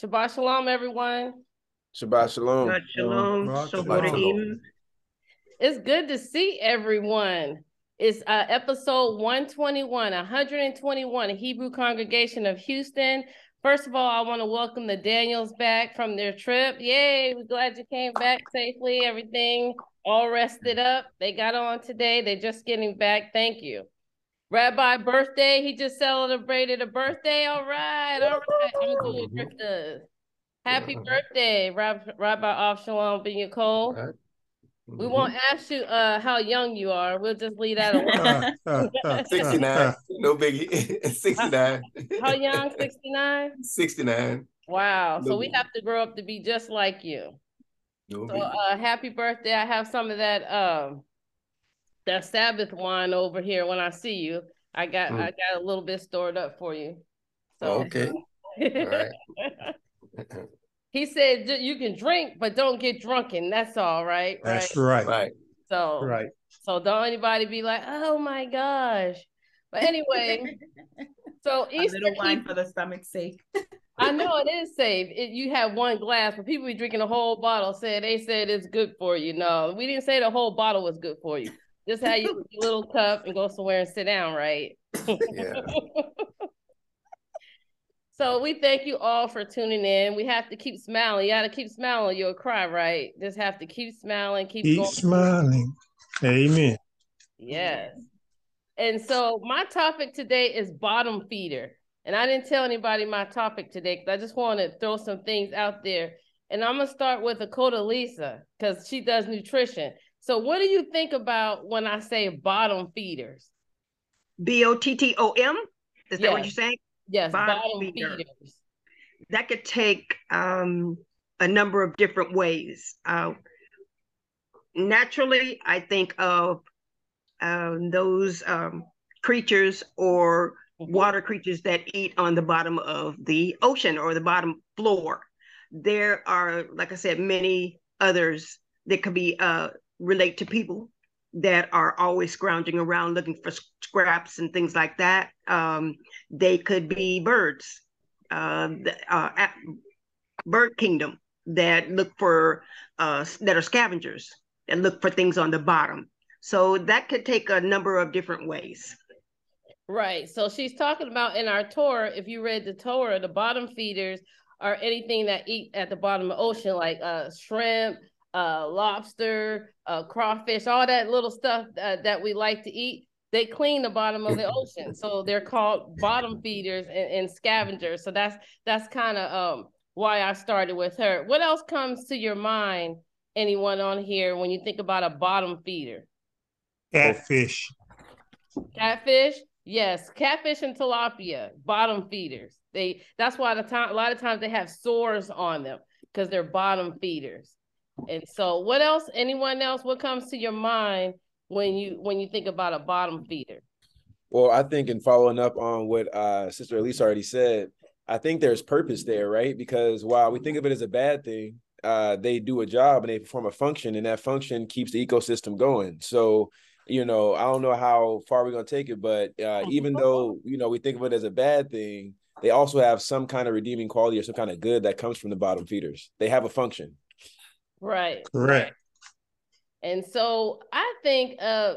Shabbat shalom, everyone. Shabbat shalom. Shabbat shalom. Shabbat shalom. good evening. It's good to see everyone. It's uh, episode 121, 121, a Hebrew congregation of Houston. First of all, I want to welcome the Daniels back from their trip. Yay, we're glad you came back safely. Everything all rested up. They got on today. They're just getting back. Thank you. Rabbi birthday, he just celebrated a birthday. All right, all right. I'm doing drifters. Happy birthday, Rab- Rabbi Avshalom Ben Yaakov. We won't ask you uh how young you are. We'll just leave that alone. 69. No biggie. 69. how young? 69? 69. Wow. So No we have to grow up to be just like you. No So uh happy birthday. I have some of that um that Sabbath wine over here when I see you. I got Mm. I got a little bit stored up for you. So Okay. All right. he said you can drink, but don't get drunken. That's all right. That's right. right. Right. So Right. So don't anybody be like, oh my gosh. But anyway, so a Easter little wine for the stomach's sake. I know it is safe. It, you have one glass, but people be drinking a whole bottle. Said they said it's good for you. No, we didn't say the whole bottle was good for you. Just have your little cup and go somewhere and sit down, right? Yeah. So we thank you all for tuning in. We have to keep smiling. You got to keep smiling. You'll cry, right? Just have to keep smiling. Keep, Keep going. smiling. Amen. Yes. And so my topic today is bottom feeder. And I didn't tell anybody my topic today because I just want to throw some things out there. And I'm gonna start with Doctor Elise because she does nutrition. So what do you think about when I say bottom feeders? B O T T O M. Is that what you're saying? Yes, Bottom bottom, feeder. feeders. That could take um, a number of different ways. Uh, naturally, I think of um, those um, creatures or Mhm. water creatures that eat on the bottom of the ocean or the bottom floor. There are, like I said, many others that could be uh, relate to people that are always scrounging around looking for scraps and things like that. Um, they could be birds, uh, the, uh, at bird kingdom that look for uh, that are scavengers that look for things on the bottom. So that could take a number of different ways. Right. So she's talking about in our Torah, if you read the Torah, the bottom feeders are anything that eat at the bottom of the ocean, like uh shrimp, uh lobster, uh crawfish, all that little stuff uh, that we like to eat. They clean the bottom of the ocean. So they're called bottom feeders and, and scavengers. So that's that's kind of um why I started with her. What else comes to your mind, anyone on here, when you think about a bottom feeder? Catfish. Catfish, yes, catfish and tilapia, bottom feeders. They that's why the time a lot of times they have sores on them because they're bottom feeders. And so, what else? Anyone else? What comes to your mind when you when you think about a bottom feeder? Well, I think in following up on what uh Sister Elise already said, I think there's purpose there, right? Because while we think of it as a bad thing, uh, they do a job and they perform a function, and that function keeps the ecosystem going. So, you know, I don't know how far we're gonna take it, but uh, even though you know we think of it as a bad thing, they also have some kind of redeeming quality or some kind of good that comes from the bottom feeders. They have a function. Right. Correct. And so I think uh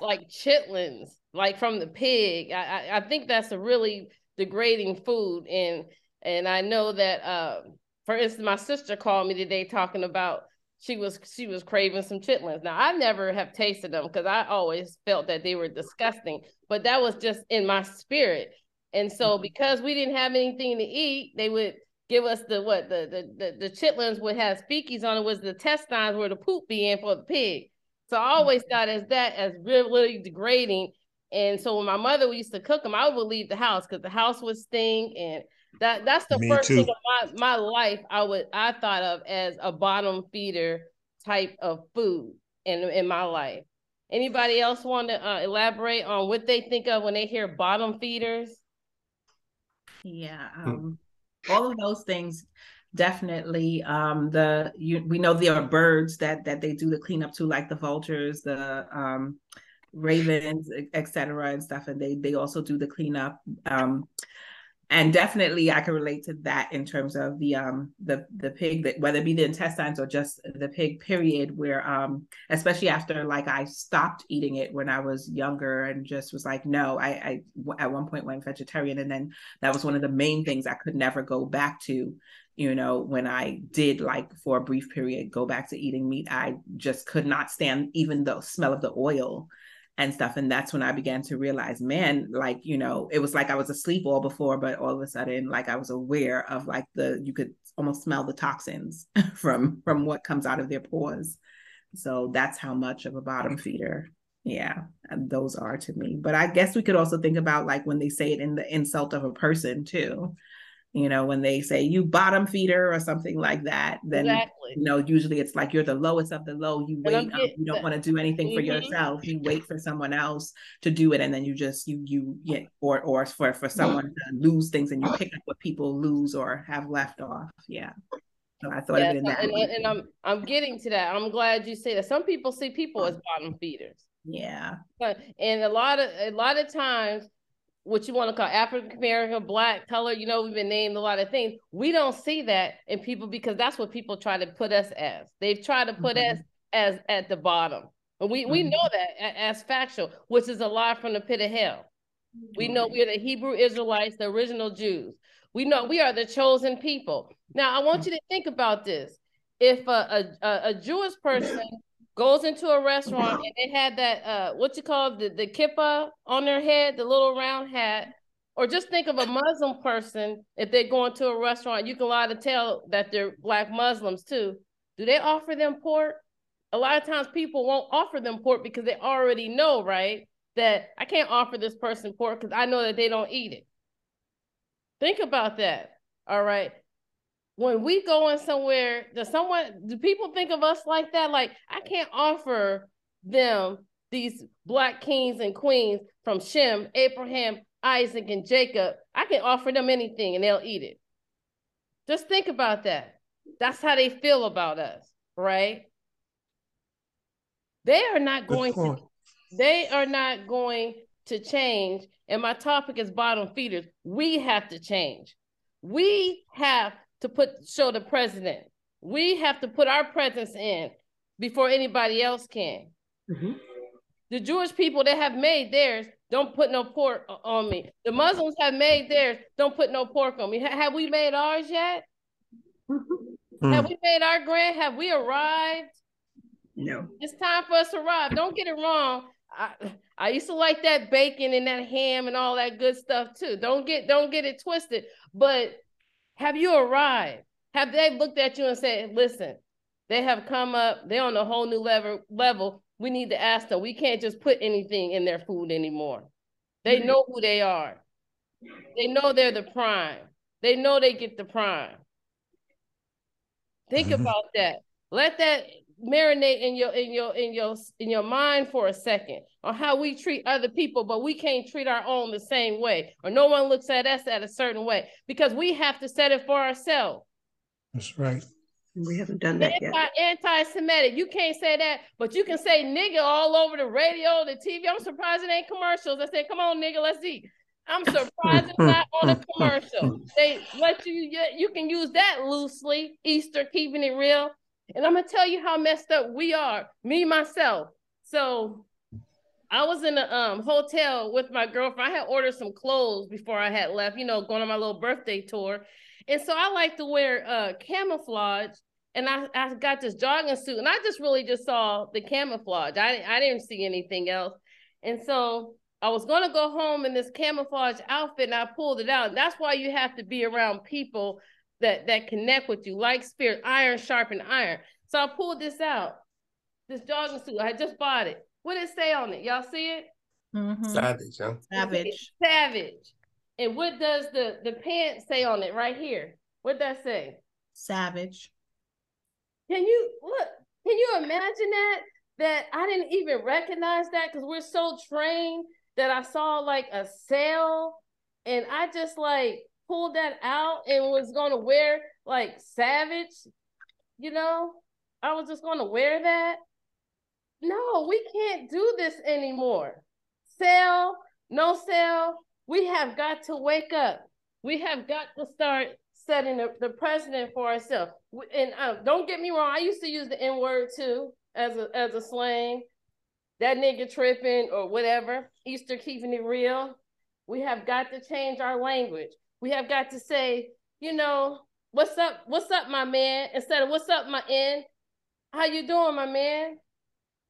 like chitlins, like from the pig. I, I, I think that's a really degrading food. And and I know that uh for instance, my sister called me today talking about she was she was craving some chitlins. Now I never have tasted them because I always felt that they were disgusting, but that was just in my spirit. And so because we didn't have anything to eat, they would give us the what the the the, the chitlins would have speakies on it was the intestines where the poop be in for the pig. So I always thought as that as really degrading. And so when my mother used to cook them, I would leave the house because the house would stink. And that that's the Me first too. thing of my, my life I would I thought of as a bottom feeder type of food in in my life. Anybody else want to uh, elaborate on what they think of when they hear bottom feeders? Yeah, um, all of those things definitely. Um, the you, we know there are birds that that they do the cleanup to, like the vultures, the um, ravens, etc., and stuff, and they they also do the cleanup. Um, and definitely I can relate to that in terms of the um the the pig that whether it be the intestines or just the pig period where um especially after like I stopped eating it when I was younger and just was like no I I at one point went vegetarian and then that was one of the main things I could never go back to you know when I did like for a brief period go back to eating meat. I just could not stand even the smell of the oil and stuff. And that's when I began to realize, man, like, you know, it was like I was asleep all before, but all of a sudden, like I was aware of like the, you could almost smell the toxins from, from what comes out of their pores. So that's how much of a bottom feeder. Yeah, those are to me. But I guess we could also think about like when they say it in the insult of a person too you know when they say you bottom feeder or something like that then exactly. you know usually it's like you're the lowest of the low you wait um, you don't want to do anything mm-hmm. for yourself you wait for someone else to do it and then you just you you get or or for for someone to lose things and you pick up what people lose or have left off yeah so I thought yeah, so, and, and I'm I'm getting to that. I'm glad you say that. Some people see people as bottom feeders. Yeah. But and a lot of a lot of times what you want to call African American, black, color, you know, we've been named a lot of things. We don't see that in people because that's what people try to put us as. They've tried to put mm-hmm. us as at the bottom. And we, mm-hmm. we know that as factual, which is a lie from the pit of hell. We know we are the Hebrew Israelites, the original Jews. We know we are the chosen people. Now, I want you to think about this. If a, a, a Jewish person goes into a restaurant and they had that uh what you call the the kippah on their head, the little round hat, or just think of a Muslim person if they go into a restaurant, you can lot of tell that they're black Muslims too. Do they offer them pork? A lot of times people won't offer them pork because they already know, right? That I can't offer this person pork because I know that they don't eat it. Think about that. All right when we go in somewhere, does someone do people think of us like that? Like I can't offer them these black kings and queens from Shem, Abraham, Isaac, and Jacob. I can offer them anything and they'll eat it. Just think about that. That's how they feel about us, right? They are not going to they are not going to change. And my topic is bottom feeders. We have to change. We have to put show the president. We have to put our presence in before anybody else can. Mm-hmm. The Jewish people that have made theirs don't put no pork on me. The Muslims have made theirs don't put no pork on me. have we made ours yet? Mm. Have we made our grant? Have we arrived? No. It's time for us to arrive. Don't get it wrong. I, I used to like that bacon and that ham and all that good stuff too. Don't get don't get it twisted. But have you arrived? Have they looked at you and said, listen, they have come up, they're on a whole new level level. We need to ask them. We can't just put anything in their food anymore. They mm-hmm. know who they are. They know they're the prime. They know they get the prime. Think mm-hmm. about that. Let that marinate in your in your in your in your mind for a second on how we treat other people but we can't treat our own the same way or no one looks at us at a certain way because we have to set it for ourselves that's right we haven't done that Anti, yet. Anti-Semitic. You can't say that, but you can say nigga all over the radio, the TV. I'm surprised it ain't commercials. I said, come on, nigga, let's eat. I'm surprised it's not on a commercial. They let you, you can use that loosely. Esther, keeping it real. And I'm gonna tell you how messed up we are, me myself. So I was in a um, hotel with my girlfriend. I had ordered some clothes before I had left, you know, going on my little birthday tour. And so I like to wear uh, camouflage. And I, I got this jogging suit, and I just really just saw the camouflage. I, I didn't see anything else. And so I was going to go home in this camouflage outfit, and I pulled it out. That's why you have to be around people that that connect with you, like spirit, iron sharpen iron. So I pulled this out, this jogging suit. I just bought it. What did it say on it? Y'all see it? Mm-hmm. Savage, huh? Savage. Savage. And what does the the pants say on it right here? What that say? Savage. Can you look? Can you imagine that? That I didn't even recognize that because we're so trained that I saw like a sale and I just like pulled that out and was to wear like Savage, you know, I was just to wear that. No, we can't do this anymore. Sell, no sell. We have got to wake up. We have got to start setting the, the precedent for ourselves. And uh, don't get me wrong, I used to use the N word too as a as a slang. That nigga tripping or whatever. Esther keeping it real. We have got to change our language. We have got to say, you know, what's up, what's up, my man, instead of what's up, my N. How you doing, my man?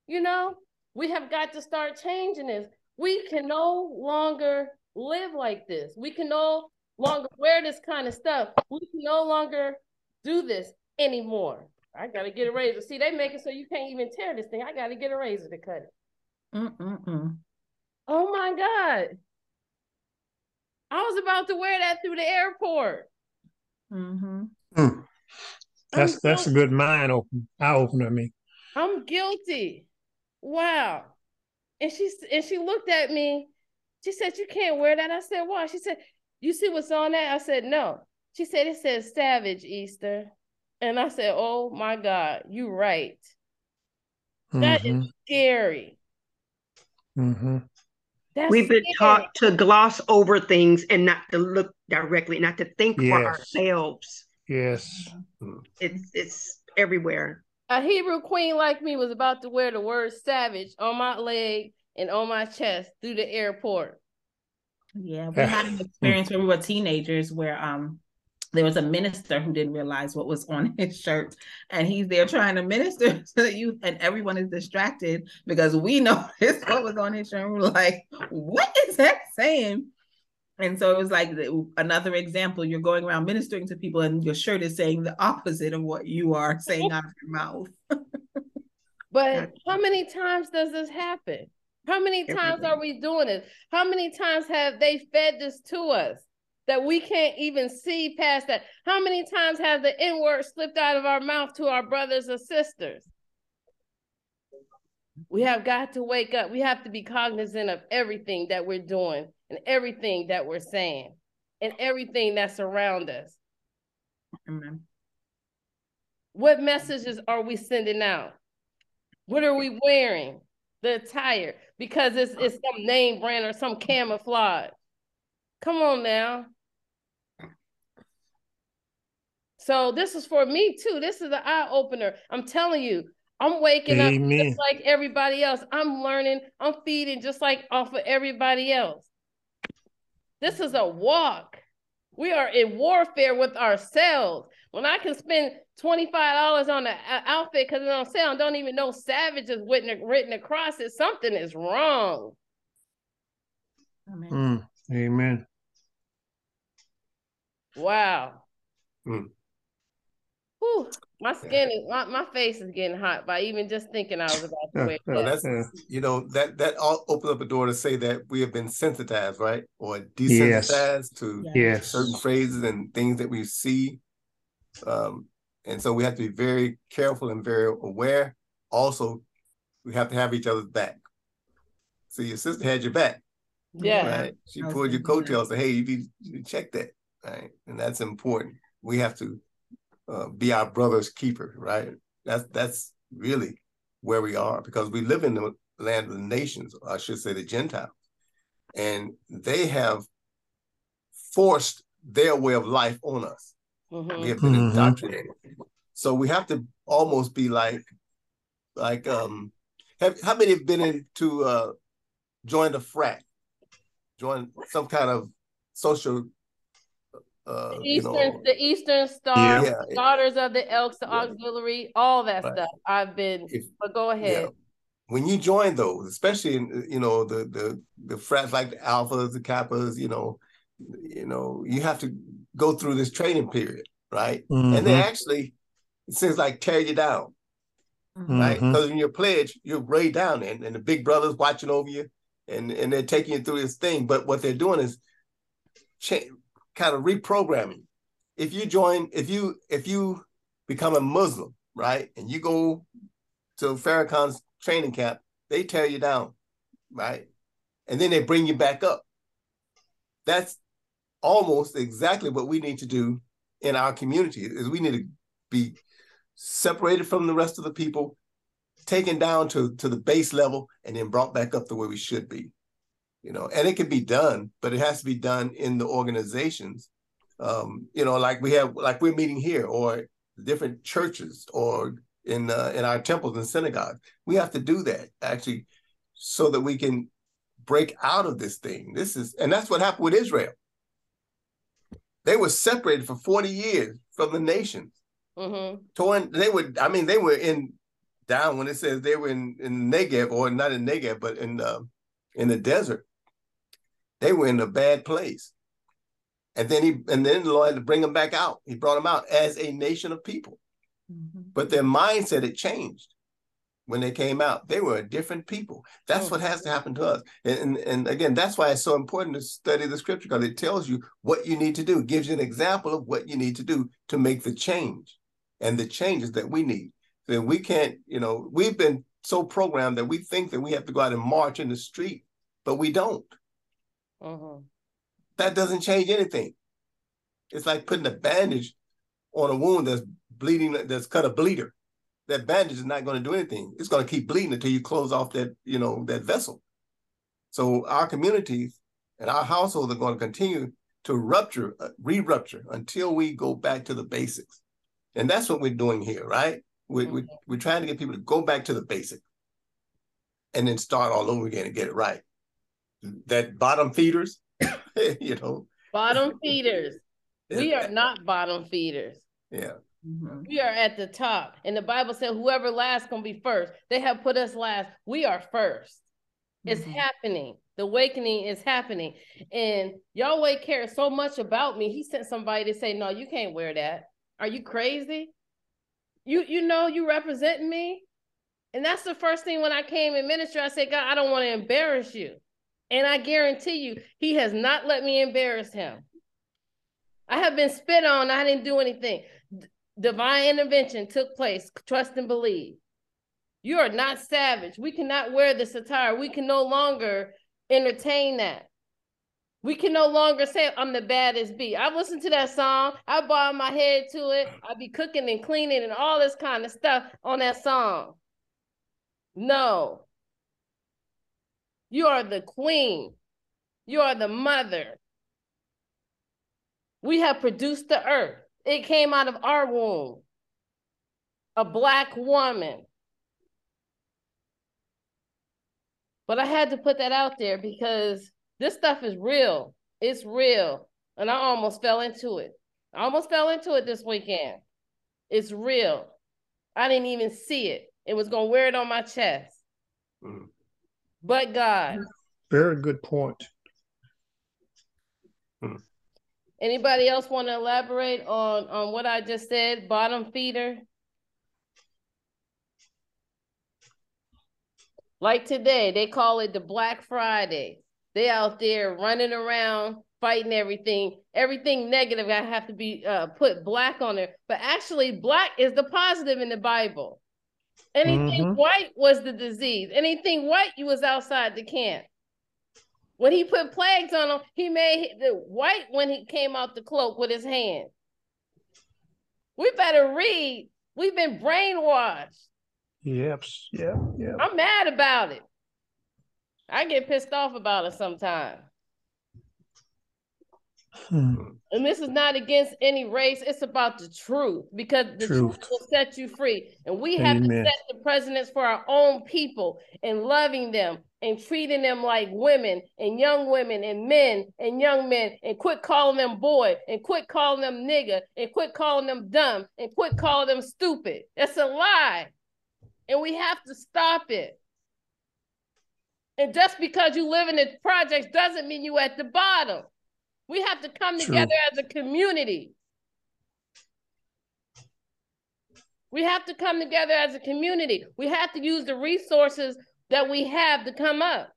You know, we have got to start changing this. We can no longer live like this. We can no longer wear this kind of stuff. We can no longer do this anymore. I gotta get a razor. See, they make it so you can't even tear this thing. I gotta get a razor to cut it. Mm-mm-mm. Oh my God. I was about to wear that through the airport. Mm-hmm. Mm. That's that's a good mind open eye opener me. I'm guilty. Wow. And she and she looked at me. She said, You can't wear that. I said, Why? She said, You see what's on that? I said, No. She said, It says savage Esther. And I said, Oh my God, you're right. That mm-hmm. is scary. Mm-hmm. That's We've been scary. taught to gloss over things and not to look directly, not to think yes. for ourselves. Yes. It's it's everywhere. A Hebrew queen like me was about to wear the word savage on my leg and on my chest through the airport. Yeah, we had an experience when we were teenagers where um there was a minister who didn't realize what was on his shirt. And he's there trying to minister to the youth and everyone is distracted because we noticed what was on his shirt. We're like what is that saying? And so it was like another example you're going around ministering to people and your shirt is saying the opposite of what you are saying out of your mouth. But how many times does this happen? How many times are we doing it how many times have they fed this to us that we can't even see past that. How many times has the N word slipped out of our mouth to our brothers or sisters? We have got to wake up. We have to be cognizant of everything that we're doing and everything that we're saying and everything that's around us. Amen. What messages are we sending out? What are we wearing? The attire, because it's, it's some name brand or some camouflage. Come on now. So this is for me too. This is an eye opener. I'm telling you, I'm waking Amen. up just like everybody else. I'm learning. I'm feeding just like off of everybody else. This is a walk. We are in warfare with ourselves. When I can spend $25 on an outfit because it's on sale and don't even know Savage is written, written across it, something is wrong. Amen. Mm, amen. Wow. Mm. Whew, my skin is my, my face is getting hot by even just thinking I was about to wear no, that's you know that that all opens up a door to say that we have been sensitized, right, or desensitized yes. to yes. certain phrases and things that we see, um, and so we have to be very careful and very aware. Also, we have to have each other's back. So your sister had your back, yeah. Right? She pulled your coattails. Said, "Hey, you need to check that." Right? And that's important. We have to uh, be our brother's keeper, right? That's that's really where we are because we live in the land of the nations, I should say the Gentiles, and they have forced their way of life on us. Mm-hmm. We have been mm-hmm. indoctrinated, so we have to almost be like, like, um, have how many have been into uh, join a frat, join some kind of social uh, the Eastern, you know, the Eastern Star, yeah. Daughters of the Elks, the yeah. Auxiliary, all that right. stuff. I've been, if, but go ahead. Yeah. When you join those, especially in you know the the the frats like the alphas, the kappas, you know, you know, you have to go through this training period, right? Mm-hmm. And they actually, it seems like tear you down, mm-hmm. right? Because in your pledge, you're way down, and, and the big brothers watching over you, and and they're taking you through this thing. But what they're doing is change kind of reprogramming. If you join, if you if you become a Muslim, right, and you go to Farrakhan's training camp, they tear you down, right, and then they bring you back up. That's almost exactly what we need to do in our community. Is we need to be separated from the rest of the people, taken down to to the base level, and then brought back up the way we should be you know, and it can be done, but it has to be done in the organizations um, you know, like we have, like we're meeting here, or different churches, or in uh, in our temples and synagogues. We have to do that actually, so that we can break out of this thing. This is, and that's what happened with Israel. They were separated for forty years from the nations. Mm-hmm. Torn, they were. I mean, they were in down when it says they were in in Negev, or not in Negev, but in uh, in the desert. They were in a bad place. And then he and then the Lord had to bring them back out. He brought them out as a nation of people. Mm-hmm. But their mindset had changed when they came out. They were a different people. That's what has to happen to us. And, and, and again, that's why it's so important to study the scripture because it tells you what you need to do, it gives you an example of what you need to do to make the change and the changes that we need. Then we can't, you know, we've been so programmed that we think that we have to go out and march in the street, but we don't. Uh-huh that doesn't change anything. It's like putting a bandage on a wound that's bleeding, that's cut a bleeder. That bandage is not going to do anything. It's going to keep bleeding until you close off that, you know, that vessel. So our communities and our households are going to continue to rupture, uh, re-rupture until we go back to the basics. And that's what we're doing here, right? We're, we're, we're trying to get people to go back to the basics and then start all over again and get it right. That bottom feeders, you know. Bottom feeders. we are not bottom feeders. Yeah. Mm-hmm. We are at the top. And the Bible said whoever last gonna be first. They have put us last. We are 1st It's mm-hmm. happening. The awakening is happening. And Yahweh cares so much about me. He sent somebody to say, No, you can't wear that. Are you crazy? You you know you represent me. And that's the first thing when I came in ministry, I said, God, I don't want to embarrass you. And I guarantee you, he has not let me embarrass him. I have been spit on. I didn't do anything. D- divine intervention took place. Trust and believe. You are not savage. We cannot wear this attire. We can no longer entertain that. We can no longer say I'm the baddest bee. I've listened to that song. I bob my head to it. I'll be cooking and cleaning and all this kind of stuff on that song. No, you are the queen. You are the mother. We have produced the earth. It came out of our womb. A black woman. But I had to put that out there because this stuff is real. It's real. And I almost fell into it. I almost fell into it this weekend. It's real. I didn't even see it. It was going to wear it on my chest. Mm but God. Very good point. Hmm. Anybody else want to elaborate on on what I just said? Bottom feeder. Like today, they call it the Black Friday. They out there running around, fighting everything. Everything negative I have to be uh, put black on there. But actually, black is the positive in the Bible. Anything mm-hmm. white was the disease. Anything white, you was outside the camp. When he put plagues on them, he made the white when he came out the cloak with his hand. We better read. We've been brainwashed. Yep. Yeah. Yeah. I'm mad about it. I get pissed off about it sometimes. Hmm. And this is not against any race. It's about the truth because the truth, truth will set you free. And we have Amen. to set the precedents for our own people and loving them and treating them like women and young women and men and young men and quit calling them boy and quit calling them nigger and quit calling them dumb and quit calling them stupid. That's a lie. And we have to stop it. And just because you live in the projects doesn't mean you at the bottom. We have to come True. together as a community. We have to come together as a community. We have to use the resources that we have to come up.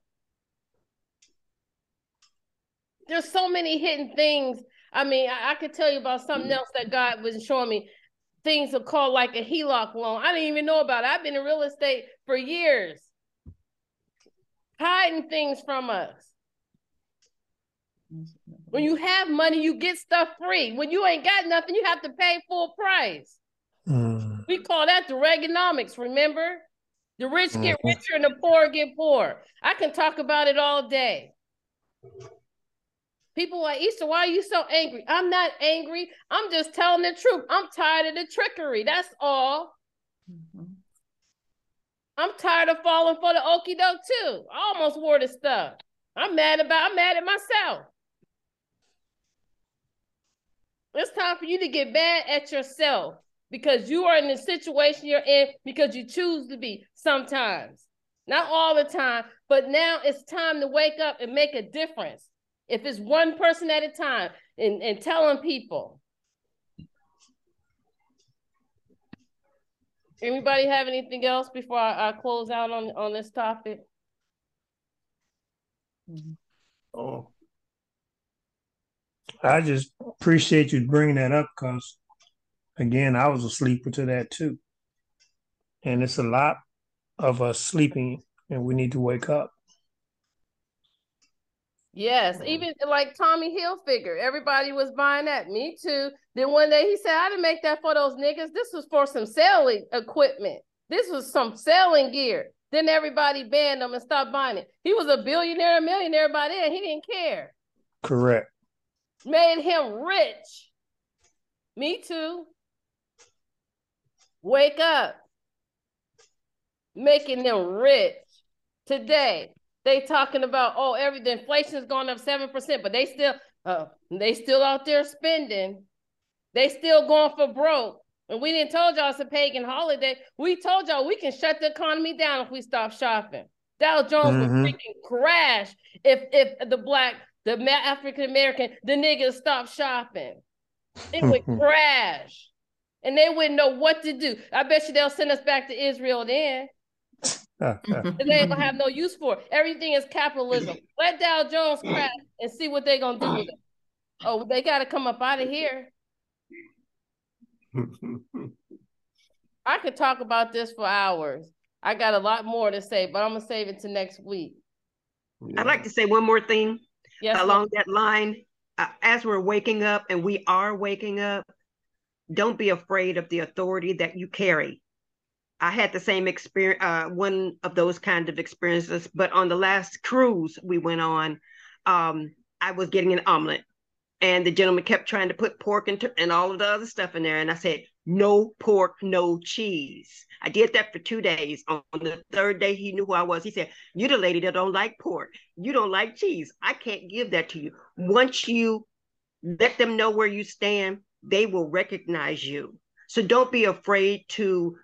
There's so many hidden things. I mean, I, I could tell you about something else that God was showing me. Things are called like a HELOC loan. I didn't even know about it. I've been in real estate for years, hiding things from us. When you have money, you get stuff free. When you ain't got nothing, you have to pay full price. Mm. We call that the Reaganomics, remember? The rich get mm-hmm. richer and the poor get poor. I can talk about it all day. People like Esther, why are you so angry? I'm not angry. I'm just telling the truth. I'm tired of the trickery. That's all. Mm-hmm. I'm tired of falling for the okey doke too. I almost wore the stuff. I'm mad about. I'm mad at myself. It's time for you to get mad at yourself because you are in the situation you're in because you choose to be sometimes. Not all the time, but now it's time to wake up and make a difference. If it's one person at a time and, and telling people. Anybody have anything else before I, I close out on, on this topic? Oh. I just appreciate you bringing that up because, again, I was a sleeper to that too. And it's a lot of us sleeping and we need to wake up. Yes, even like Tommy Hilfiger, everybody was buying that. Me too. Then one day he said, I didn't make that for those niggas. This was for some selling equipment. This was some selling gear. Then everybody banned him and stopped buying it. He was a billionaire, a millionaire by then. He didn't care. Correct. Made him rich. Me too. Wake up. Making them rich today. They talking about oh every the inflation's going up seven percent, but they still uh they still out there spending. They still going for broke. And we didn't told y'all it's a pagan holiday. We told y'all we can shut the economy down if we stop shopping. Dow Jones mm-hmm. would freaking crash if if the black, the African American, the niggas stop shopping. It would crash. And they wouldn't know what to do. I bet you they'll send us back to Israel then. and they ain't gonna have no use for it. Everything is capitalism. Let Dow Jones crash and see what they're gonna do with it. Oh, they gotta come up out of here. I could talk about this for hours. I got a lot more to say, but I'm gonna save it to next week. Yeah. I'd like to say one more thing yes, along that line. Uh, as we're waking up, and we are waking up, don't be afraid of the authority that you carry. I had the same experience, uh, one of those kind of experiences. But on the last cruise we went on, um, I was getting an omelet, and the gentleman kept trying to put pork and, and all of the other stuff in there. And I said, no pork, no cheese. I did that for two days. On the third day, he knew who I was. He said, You're the lady that don't like pork. You don't like cheese. I can't give that to you. Once you let them know where you stand, they will recognize you. So don't be afraid to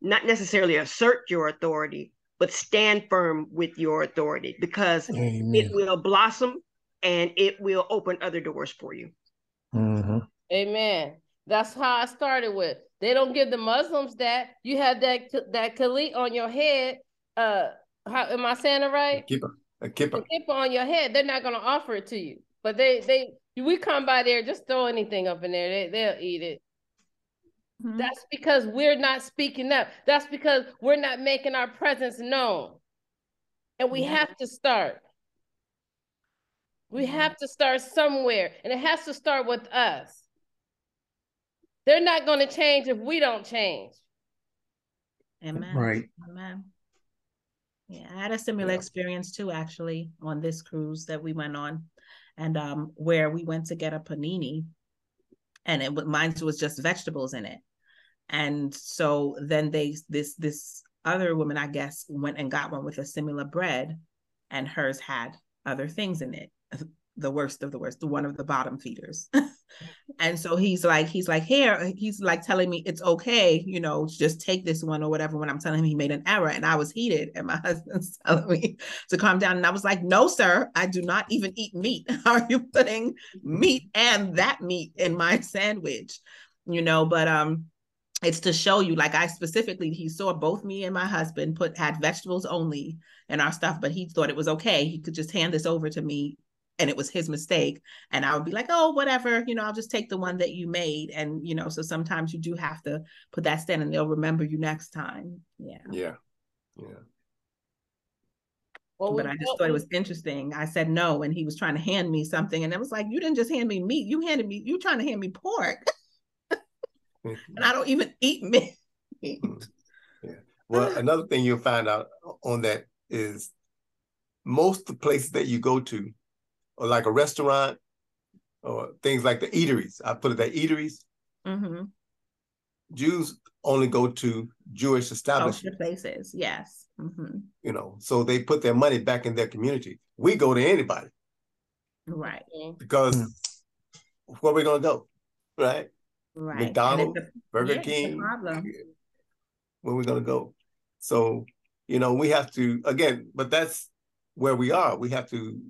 not necessarily assert your authority, but stand firm with your authority because Amen. it will blossom and it will open other doors for you. Mm-hmm. Amen. That's how I started with. They don't give the Muslims that. You have that that khalid on your head. Uh, how am I saying it right? A kippah. A kippah. A kippah on your head. They're not gonna offer it to you, but they they we come by there, just throw anything up in there. They they'll eat it. Mm-hmm. That's because we're not speaking up. That's because we're not making our presence known. And we yeah. have to start. We have to start somewhere, and it has to start with us. They're not going to change if we don't change. Amen. Right. Amen. Yeah, I had a similar yeah. experience too, actually, on this cruise that we went on, and um, where we went to get a panini, and it mine was just vegetables in it, and so then they this this other woman i guess went and got one with a similar bread and hers had other things in it the worst of the worst the one of the bottom feeders and so he's like he's like here he's like telling me it's okay you know just take this one or whatever when i'm telling him he made an error and i was heated and my husband's telling me to calm down and i was like no sir i do not even eat meat. Are you putting meat and that meat in my sandwich? You know but um it's to show you like i specifically he saw both me and my husband put had vegetables only in our stuff but he thought it was okay he could just hand this over to me and it was his mistake and i would be like oh whatever you know i'll just take the one that you made and you know so sometimes you do have to put that stand and they'll remember you next time yeah yeah yeah well, but I just thought it was interesting. I said no, and he was trying to hand me something, and I was like, "You didn't just hand me meat. You handed me. You trying to hand me pork." and I don't even eat meat. Mm. yeah. Well, another thing you'll find out on that is most of the places that you go to, or like a restaurant, or things like the eateries. I put it that eateries. Mm-hmm. Jews only go to Jewish establishments. places, yes. Mm-hmm. You know, so they put their money back in their community. We go to anybody, right? Because mm where are we gonna go, right? Right. McDonald's, a, Burger yeah, King. Where are we gonna go? So you know, we have to again, but that's where we are. We have to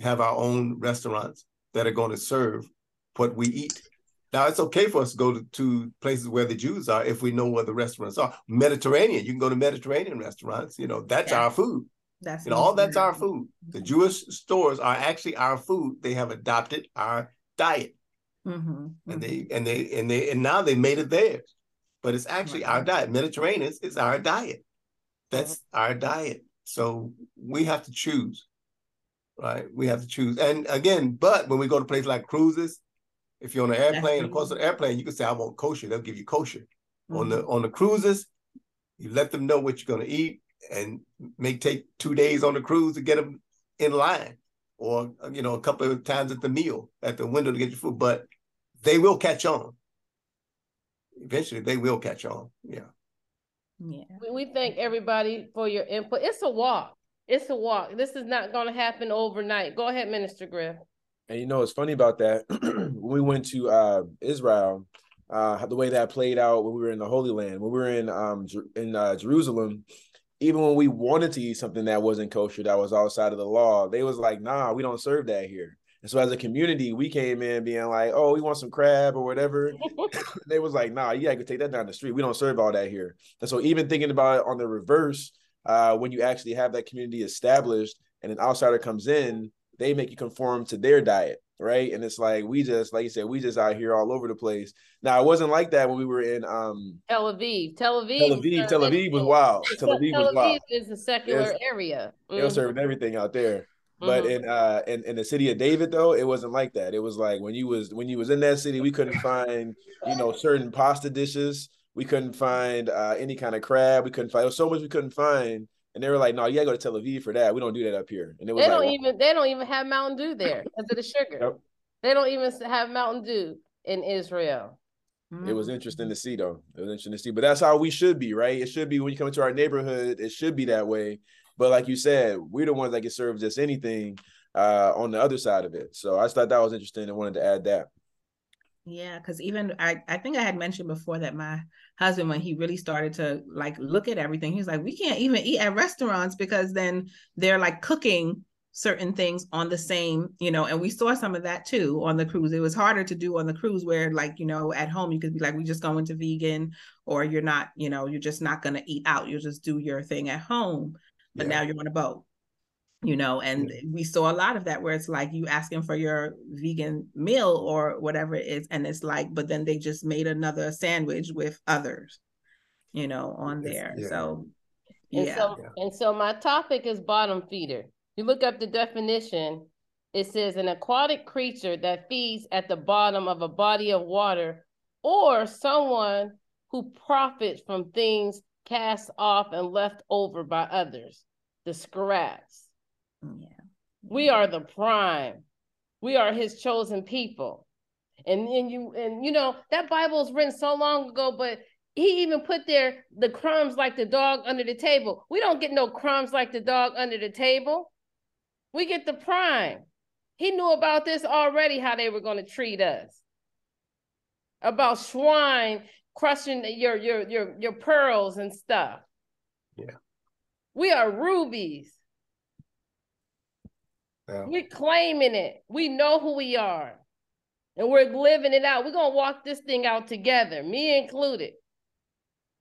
have our own restaurants that are going to serve what we eat. Now it's okay for us to go to, to, places where the Jews are if we know where the restaurants are. Mediterranean, you can go to Mediterranean restaurants. You know that's yeah. our food. That's you know, all that's our food. The Jewish stores are actually our food. They have adopted our diet, mm-hmm. and they and they and they and now they made it theirs. But it's actually right. our diet. Mediterranean is our diet. That's mm-hmm. our diet. So we have to choose, right? We have to choose. And again, but when we go to places like cruises, if you're on an airplane, of course, on an airplane, you can say, I want kosher. They'll give you kosher. Mm-hmm. On the mm-hmm. on the cruises, you let them know what you're going to eat and may take two days on the cruise to get them in line or, you know, a couple of times at the meal, at the window to get your food. But they will catch on. Eventually, they will catch on. Yeah. Yeah. We thank everybody for your input. It's a walk. It's a walk. This is not going to happen overnight. Go ahead, Minister Griff. And you know, it's funny about that. when we went to uh, Israel, uh, the way that played out when we were in the Holy Land, when we were in um, in uh, Jerusalem, even when we wanted to eat something that wasn't kosher, that was outside of the law, they was like, "Nah, we don't serve that here." And so, as a community, we came in being like, "Oh, we want some crab or whatever." they was like, "Nah, you gotta take that down the street. We don't serve all that here." And so, even thinking about it on the reverse, uh, when you actually have that community established and an outsider comes in, they make you conform to their diet, right? And it's like we just, like you said, we just out here all over the place. Now it wasn't like that when we were in um Tel Aviv. Tel Aviv. Tel Aviv. Tel Aviv was wild. Tel Aviv was wild. is a secular area. Mm-hmm. They were serving everything out there. But mm-hmm. in uh in, in the city of David though, it wasn't like that. It was like when you was when you was in that city, we couldn't find, you know, certain pasta dishes. We couldn't find uh any kind of crab. We couldn't find. There was so much we couldn't find and they were like, "No, you gotta go to Tel Aviv for that. We don't do that up here." And it was they don't even they don't even have Mountain Dew there because of the sugar. Yep. They don't even have Mountain Dew in Israel. It was interesting to see, though. It was interesting to see, but that's how we should be, right? It should be when you come into our neighborhood. It should be that way. But like you said, we're the ones that get served just anything uh, on the other side of it. So I just thought that was interesting and wanted to add that. Yeah, because even I, I think I had mentioned before that my husband, when he really started to like look at everything, he's like, we can't even eat at restaurants because then they're like cooking certain things on the same, you know, and we saw some of that too on the cruise. It was harder to do on the cruise where like, you know, at home you could be like, we just go into vegan or you're not, you know, you're just not gonna eat out. You'll just do your thing at home. But yeah. now you're on a boat you mm-hmm. know and we saw a lot of that where it's like you asking for your vegan meal or whatever it is and it's like but then they just made another sandwich with others you know on there. Yeah. so yeah. And so, and so my topic is bottom feeder. You look up the definition it says an aquatic creature that feeds at the bottom of a body of water or someone who profits from things cast off and left over by others the scraps yeah. We are the prime. We are his chosen people. And and you and you know that Bible was written so long ago, but he even put there the crumbs like the dog under the table. We don't get no crumbs like the dog under the table. We get the prime. He knew about this already, how they were going to treat us. About swine crushing your your your your pearls and stuff. Yeah. We are rubies. Yeah. We're claiming it. We know who we are. And we're living it out. We're going to walk this thing out together, me included.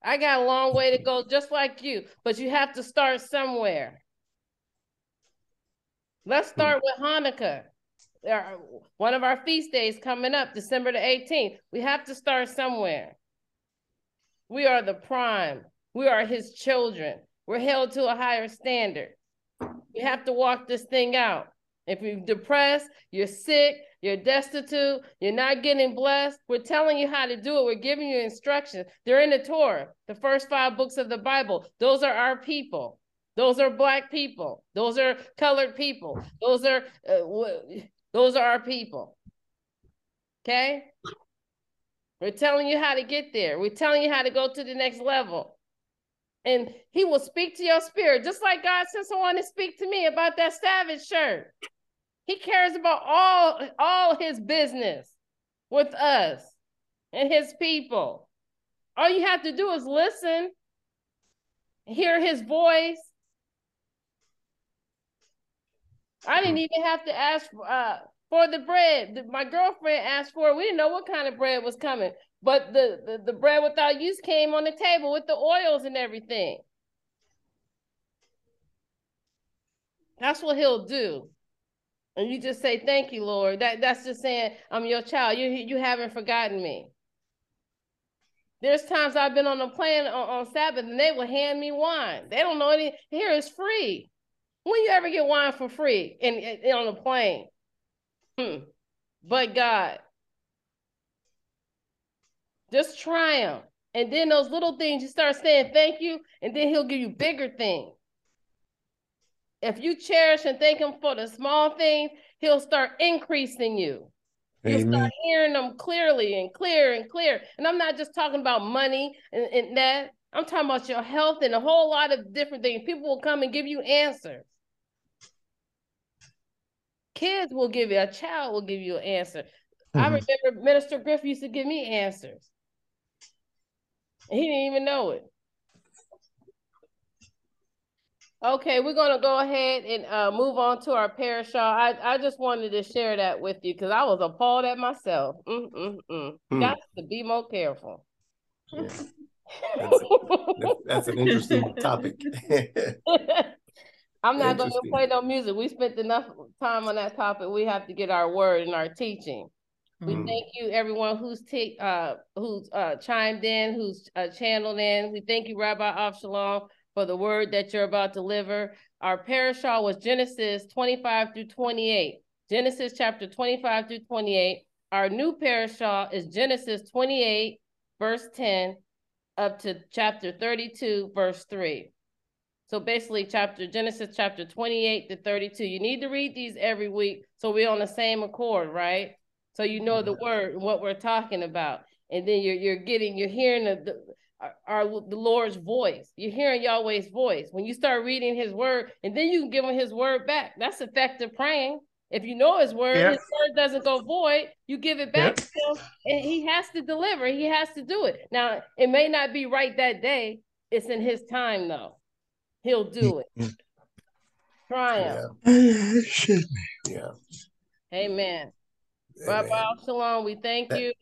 I got a long way to go, just like you, but you have to start somewhere. Let's hmm. start with Hanukkah. One of our feast days coming up, December the 18th. We have to start somewhere. We are the prime. We are his children. We're held to a higher standard. We have to walk this thing out. If you're depressed, you're sick, you're destitute, you're not getting blessed, we're telling you how to do it. We're giving you instructions. They're in the Torah, the first five books of the Bible. Those are our people. Those are black people. Those are colored people. Those are uh, those are our people. Okay? We're telling you how to get there. We're telling you how to go to the next level. And he will speak to your spirit, just like God sent someone to speak to me about that Savage shirt. He cares about all, all his business with us and his people. All you have to do is listen, hear his voice. I didn't even have to ask for, uh, for the bread. My girlfriend asked for it. We didn't know what kind of bread was coming, but the, the, the bread without yeast came on the table with the oils and everything. That's what he'll do. And you just say, Thank you, Lord. That that's just saying, I'm your child. You you haven't forgotten me. There's times I've been on a plane on, on Sabbath and they will hand me wine. They don't know any here is free. When you ever get wine for free in, in on a plane? Hmm. But God. Just try them. And then those little things, you start saying thank you, and then he'll give you bigger things. If you cherish and thank him for the small things, he'll start increasing you. Amen. You'll start hearing them clearly and clear and clear. And I'm not just talking about money and, and that. I'm talking about your health and a whole lot of different things. People will come and give you answers. Kids will give you, a child will give you an answer. Mm-hmm. I remember Minister Griff used to give me answers. He didn't even know it. Okay, we're gonna go ahead and uh, move on to our parashah. I, I just wanted to share that with you because I was appalled at myself. Mm, mm, mm. Hmm. Got to be more careful. Yeah. That's, that's, an interesting topic. I'm not going to play no music. We spent enough time on that topic. We have to get our word and our teaching. We mm. thank you, everyone who's t- uh, who's uh, chimed in, who's uh, channeled in. We thank you, Rabbi Avshalom, for the word that you're about to deliver. Our parashah was Genesis 25 through 28. Genesis chapter 25 through 28. Our new parashah is Genesis 28, verse 10, up to chapter 32, verse 3. So basically, chapter Genesis chapter 28 to 32. You need to read these every week so we're on the same accord, right? So you know the word and what we're talking about. And then you're you're getting, you're hearing the, the our, the Lord's voice. You're hearing Yahweh's voice. When you start reading his word, and then you can give him his word back. That's effective praying. If you know his word, yep. his word doesn't go void, you give it back yep. to him, and he has to deliver. He has to do it. Now, it may not be right that day. It's in his time, though. He'll do mm-hmm. it. Try him. Yeah. yeah. Amen. Amen. Rabbi Shalom, we thank you.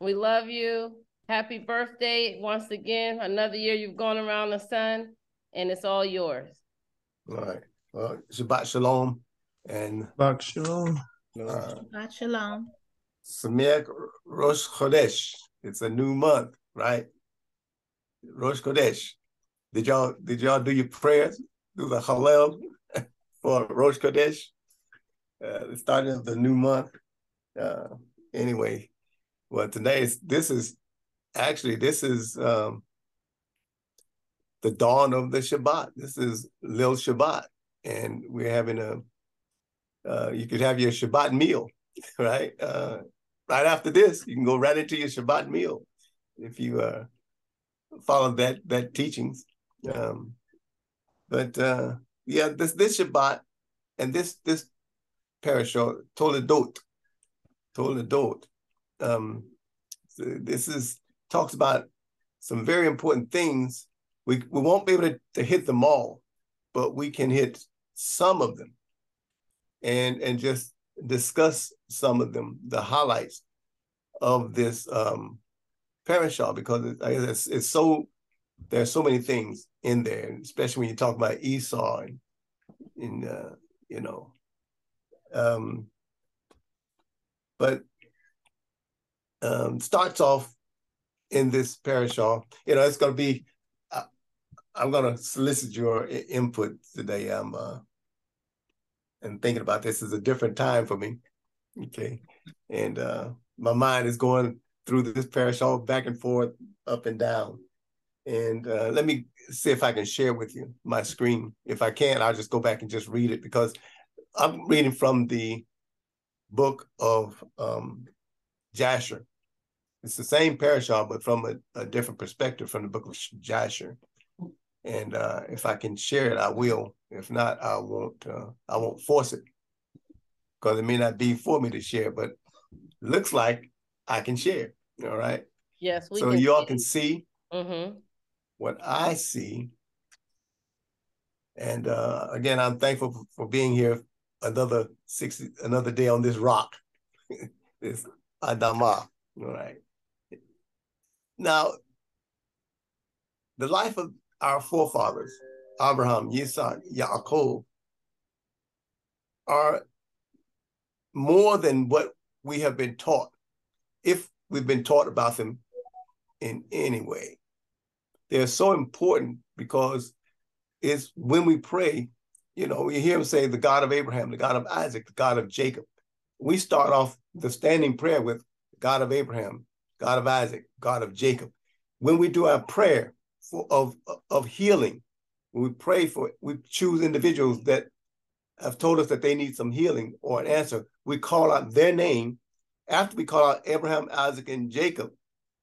We love you. Happy birthday once again. Another year you've gone around the sun, and it's all yours. All right. Well, Shabbat Shalom. And Shabbat Shalom. Uh, Shabbat Shalom. Sameach Rosh Chodesh. It's a new month, right? Rosh Chodesh. Did y'all did y'all do your prayers? Do the Hallel for Rosh Chodesh? Uh, the starting of the new month. Uh, anyway, well, today is this is actually this is um, the dawn of the Shabbat. This is Lil Shabbat, and we're having a. Uh, you could have your Shabbat meal, right? Uh, right after this, you can go right into your Shabbat meal if you uh, follow that that teachings. Um, but uh, yeah, this this Shabbat and this this parashah Toledot, Toledot. Um, this is talks about some very important things. We, we won't be able to, to hit them all, but we can hit some of them and, and just discuss some of them, the highlights of this um, parashah, because it, it's, it's so, there's so many things in there, especially when you talk about Esau and, and uh, you know, um, but um, starts off in this parashah. You know, it's going to be. Uh, I'm going to solicit your input today. I'm uh, and thinking about this is a different time for me. Okay, and uh, my mind is going through this parashah back and forth, up and down. And uh, let me see if I can share with you my screen. If I can, I'll just go back and just read it because I'm reading from the book of um, Jasher. It's the same parashah, but from a, a, different perspective from the book of Jasher. And uh, if I can share it, I will. If not, I won't. Uh, I won't force it because it may not be for me to share. But looks like I can share. All right. Yes. so you all can see mm-hmm. what I see. And uh, again, I'm thankful for, for being here another 60, another day on this rock. this Adama. All right. Now, the life of our forefathers, Abraham, Yitzhak, Yaakov, are more than what we have been taught, if we've been taught about them in any way. They're so important because it's when we pray, you know, we hear him say, the God of Abraham, the God of Isaac, the God of Jacob. We start off the standing prayer with God of Abraham, God of Isaac, God of Jacob. When we do our prayer for, of, of healing, when we pray for, we choose individuals that have told us that they need some healing or an answer, we call out their name. After we call out Abraham, Isaac, and Jacob,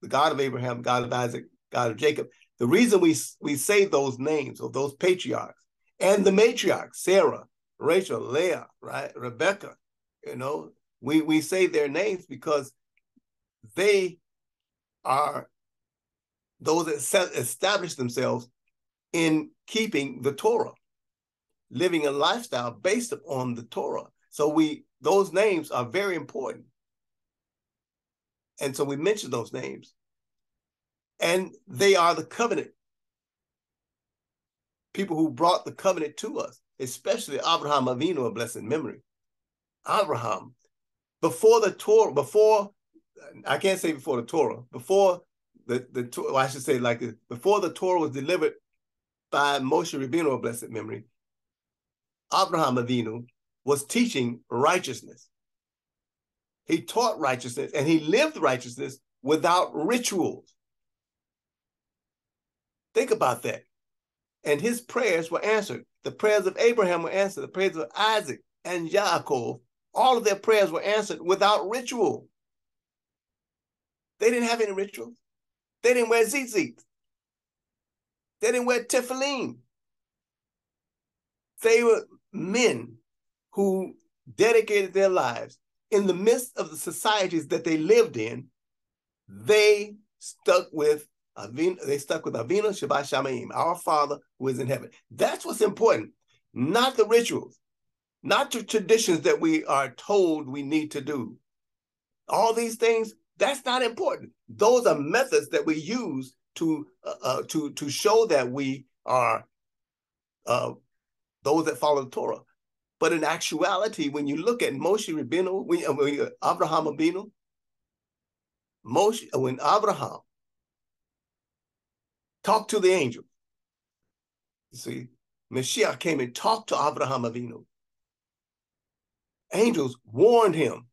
the God of Abraham, God of Isaac, God of Jacob, the reason we, we say those names of those patriarchs and the matriarchs, Sarah, Rachel, Leah, right, Rebecca, you know, we, we say their names because they are those that establish themselves in keeping the Torah, living a lifestyle based upon the Torah. So we those names are very important. And so we mention those names. And they are the covenant. People who brought the covenant to us, especially Abraham Avinu of blessed memory. Abraham, before the Torah, before I can't say before the Torah, before the the well, I should say like before the Torah was delivered by Moshe Rabbeinu of blessed memory, Abraham Avinu was teaching righteousness. He taught righteousness and he lived righteousness without rituals. Think about that. And his prayers were answered. The prayers of Abraham were answered. The prayers of Isaac and Yaakov, all of their prayers were answered without ritual. They didn't have any rituals. They didn't wear tzitzit. They didn't wear tefillin. They were men who dedicated their lives in the midst of the societies that they lived in. They stuck with Avinu, they stuck with Avinu Shebashamayim, our Father who is in heaven. That's what's important, not the rituals, not the traditions that we are told we need to do. All these things, that's not important. Those are methods that we use to uh, uh, to to show that we are uh, those that follow the Torah. But in actuality, when you look at Moshe Rabbeinu, when, uh, when uh, Abraham Rabbeinu, Moshe, when Abraham talked to the angel, you see, Mashiach came and talked to Abraham Avinu. Angels warned him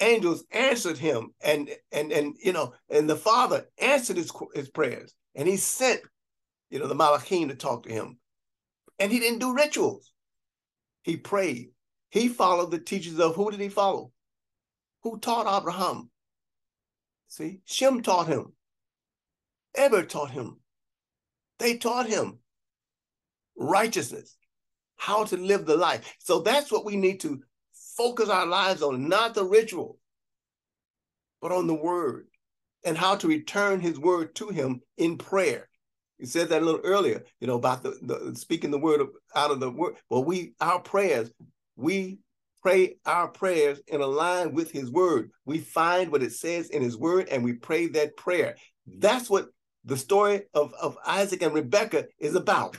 angels answered him and and and you know and the father answered his his prayers. And he sent you know the malachim to talk to him. And he didn't do rituals. He prayed. He followed the teachings of who did he follow? Who taught abraham? See shem taught him. Eber taught him. They taught him righteousness how to live the life. So that's what we need to focus our lives on, not the ritual, but on the word and how to return his word to him in prayer. You said that a little earlier, you know, about the, the speaking the word of, out of the word. Well, we our prayers, we pray our prayers in line with his word. We find what it says in his word and we pray that prayer. That's what the story of, of Isaac and Rebecca is about.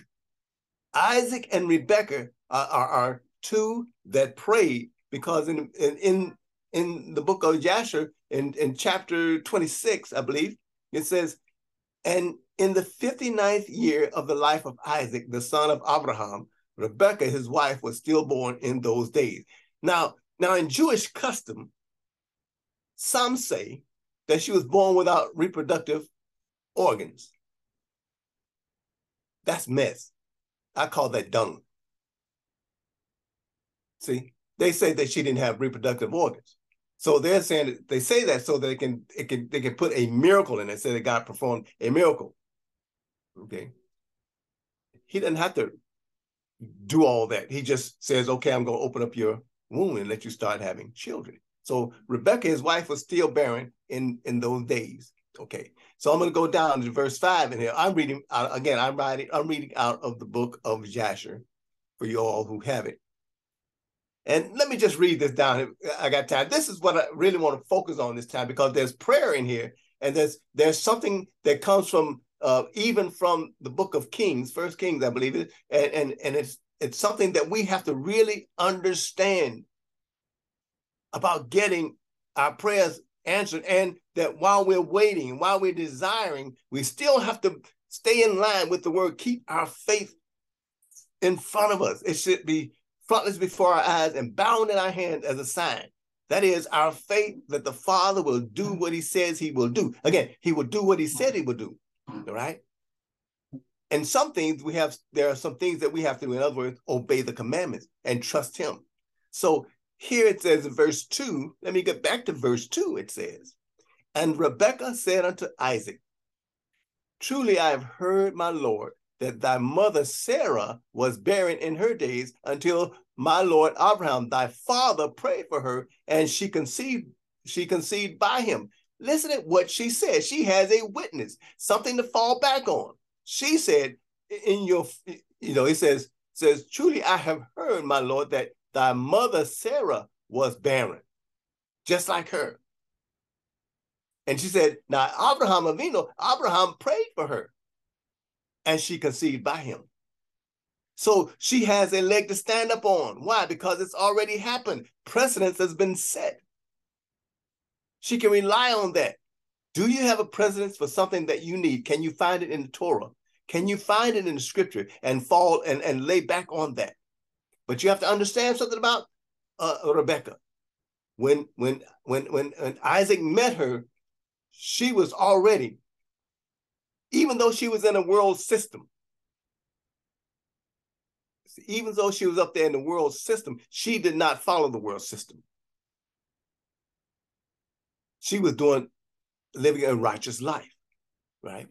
Isaac and Rebecca are, are, are two that prayed because in in in the book of Jasher, in, in chapter 26, I believe, it says, and in the 59th year of the life of Isaac, the son of Abraham, Rebekah, his wife, was stillborn in those days. Now, now in Jewish custom, some say that she was born without reproductive organs. That's mess. I call that dung. See, they say that she didn't have reproductive organs. So they're saying they say that so that they can it can they can put a miracle in it. Say that God performed a miracle. Okay. He doesn't have to do all that. He just says, okay, I'm going to open up your womb and let you start having children. So Rebecca, his wife, was still barren in, in those days. Okay. So I'm going to go down to verse five in here. I'm reading uh, again. I'm writing. I'm reading out of the book of Jasher for you all who have it. And let me just read this down. I got time. This is what I really want to focus on this time because there's prayer in here, and there's there's something that comes from uh, even from the book of Kings, First Kings, I believe it, and and and it's it's something that we have to really understand about getting our prayers answered, and that while we're waiting, while we're desiring, we still have to stay in line with the word. Keep our faith in front of us. It should be frontless before our eyes and bound in our hand as a sign. That is our faith that the Father will do what he says he will do. Again, he will do what he said he would do. All right. And some things we have, there are some things that we have to do. In other words, obey the commandments and trust him. So here it says in verse 2, let me get back to verse 2. It says, And Rebekah said unto Isaac, Truly I have heard, my Lord, that thy mother Sarah was barren in her days until my Lord Abraham, thy father, prayed for her, and she conceived, she conceived by him. Listen to what she said. She has a witness, something to fall back on. She said, in your, you know, it says, says, truly I have heard, my Lord, that thy mother Sarah was barren, just like her. And she said, now Abraham Avinu, Abraham prayed for her and she conceived by him. So she has a leg to stand up on. Why? Because it's already happened. Precedence has been set. She can rely on that. Do you have a precedence for something that you need? Can you find it in the Torah? Can you find it in the scripture and fall and, and lay back on that? But you have to understand something about uh, Rebecca. When when when when when Isaac met her, she was already even though she was in a world system, even though she was up there in the world system, she did not follow the world system. She was doing living a righteous life, right?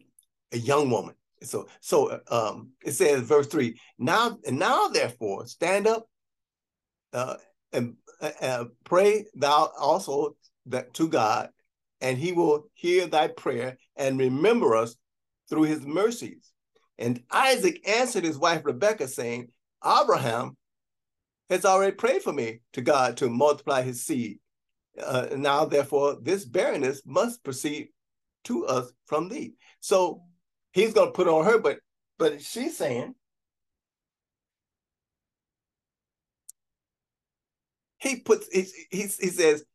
A young woman. So, so um, it says, verse three. Now, and now, therefore, stand up uh, and uh, uh, pray thou also that to God, and He will hear thy prayer and remember us through his mercies. And Isaac answered his wife Rebekah, saying, Abraham has already prayed for me to God to multiply his seed. Uh, now, therefore, this barrenness must proceed to us from thee. So he's going to put on her, but but she's saying, he puts he, he, he says,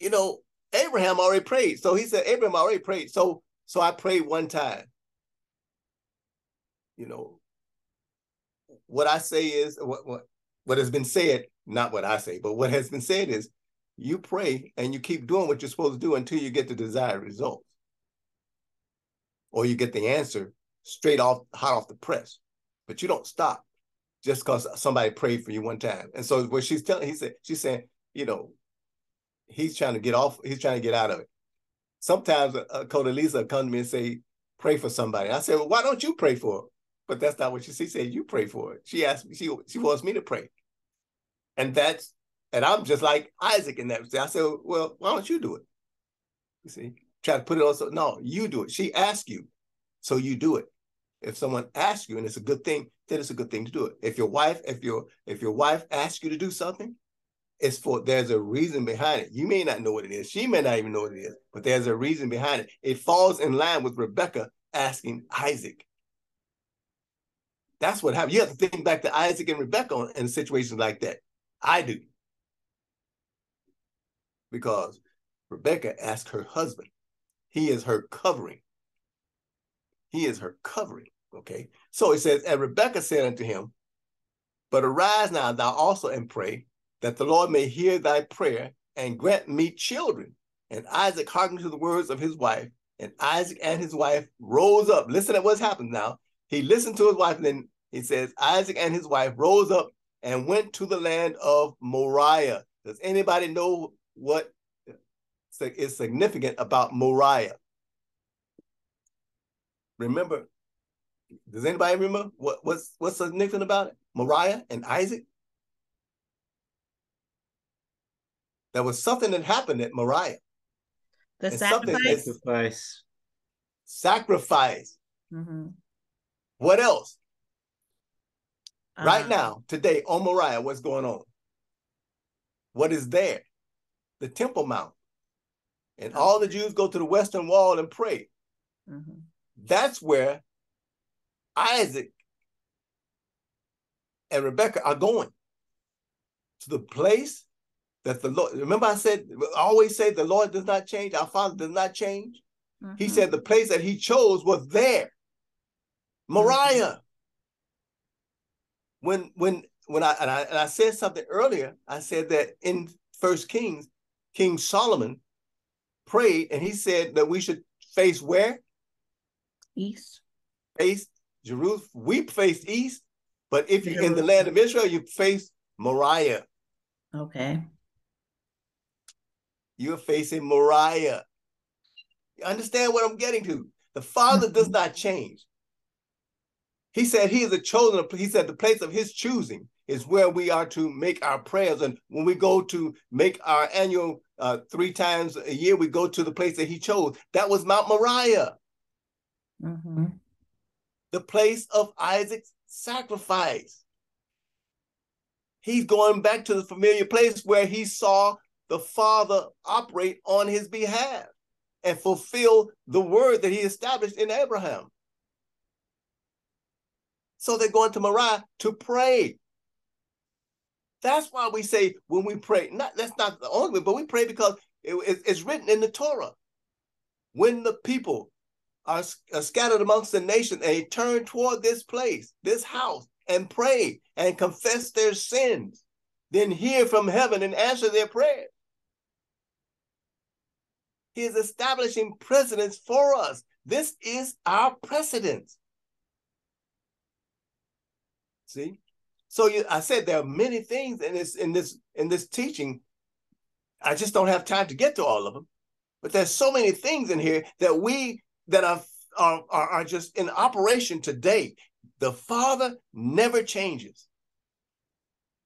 you know, Abraham already prayed. So he said, Abraham already prayed. So so I prayed one time. You know, what I say is what what what has been said, not what I say, but what has been said is you pray and you keep doing what you're supposed to do until you get the desired result. Or you get the answer straight off hot off the press. But you don't stop just because somebody prayed for you one time. And so what she's telling, he said, she's saying, you know, he's trying to get off, he's trying to get out of it sometimes uh, uh Lisa come to me and say, pray for somebody. I said, well, why don't you pray for it? But that's not what she, she said. You pray for it. She asked me, she, she wants me to pray. And that's, and I'm just like Isaac in that. I said, well, why don't you do it? You see, try to put it on. No, you do it. She asked you, so you do it. If someone asks you and it's a good thing, then it's a good thing to do it. If your wife, if your if your wife asks you to do something, it's for there's a reason behind it. You may not know what it is. She may not even know what it is, but there's a reason behind it. It falls in line with Rebecca asking Isaac. That's what happened. You have to think back to Isaac and Rebecca in situations like that. I do. Because Rebecca asked her husband. He is her covering. He is her covering. Okay. So it says, and Rebecca said unto him, But arise now, thou also, and pray that the Lord may hear thy prayer and grant me children. And Isaac hearkened to the words of his wife, and Isaac and his wife rose up. Listen at what's happened now. He listened to his wife, and then he says, Isaac and his wife rose up and went to the land of Moriah. Does anybody know what is significant about Moriah. Remember, does anybody remember what, what's what's significant about it? Moriah and Isaac? There was something that happened at Moriah. The sacrifice. Sacrifice. Sacrifice. Mm-hmm. What else? Uh, right now, today on Moriah, what's going on? What is there? The Temple Mount. And all the Jews go to the Western Wall and pray. Mm-hmm. That's where Isaac and Rebecca are going to the place that the Lord, remember I said, I always say the Lord does not change, our Father does not change. Mm-hmm. He said the place that he chose was there. Moriah. Mm-hmm. When when when I and, I and I said something earlier, I said that in First Kings, King Solomon prayed and he said that we should face where? East. Face Jerusalem. We face east, but if you're in the land of Israel, you face Moriah. Okay. You're facing Moriah. You understand what I'm getting to? The Father does not change. He said he is a chosen, he said the place of his choosing is where we are to make our prayers. And when we go to make our annual uh, three times a year, we go to the place that he chose. That was Mount Moriah. Mm-hmm. The place of Isaac's sacrifice. He's going back to the familiar place where he saw the Father operate on his behalf and fulfill the word that he established in Abraham. So they're going to Moriah to pray. That's why we say when we pray, not that's not the only way, but we pray because it, it, it's written in the Torah. When the people are, are scattered amongst the nations and they turn toward this place, this house, and pray and confess their sins, then hear from heaven and answer their prayers. He is establishing precedents for us. This is our precedence. See? So you, I said there are many things in this in this in this teaching. I just don't have time to get to all of them. But there's so many things in here that we that are are, are, are just in operation today. The Father never changes.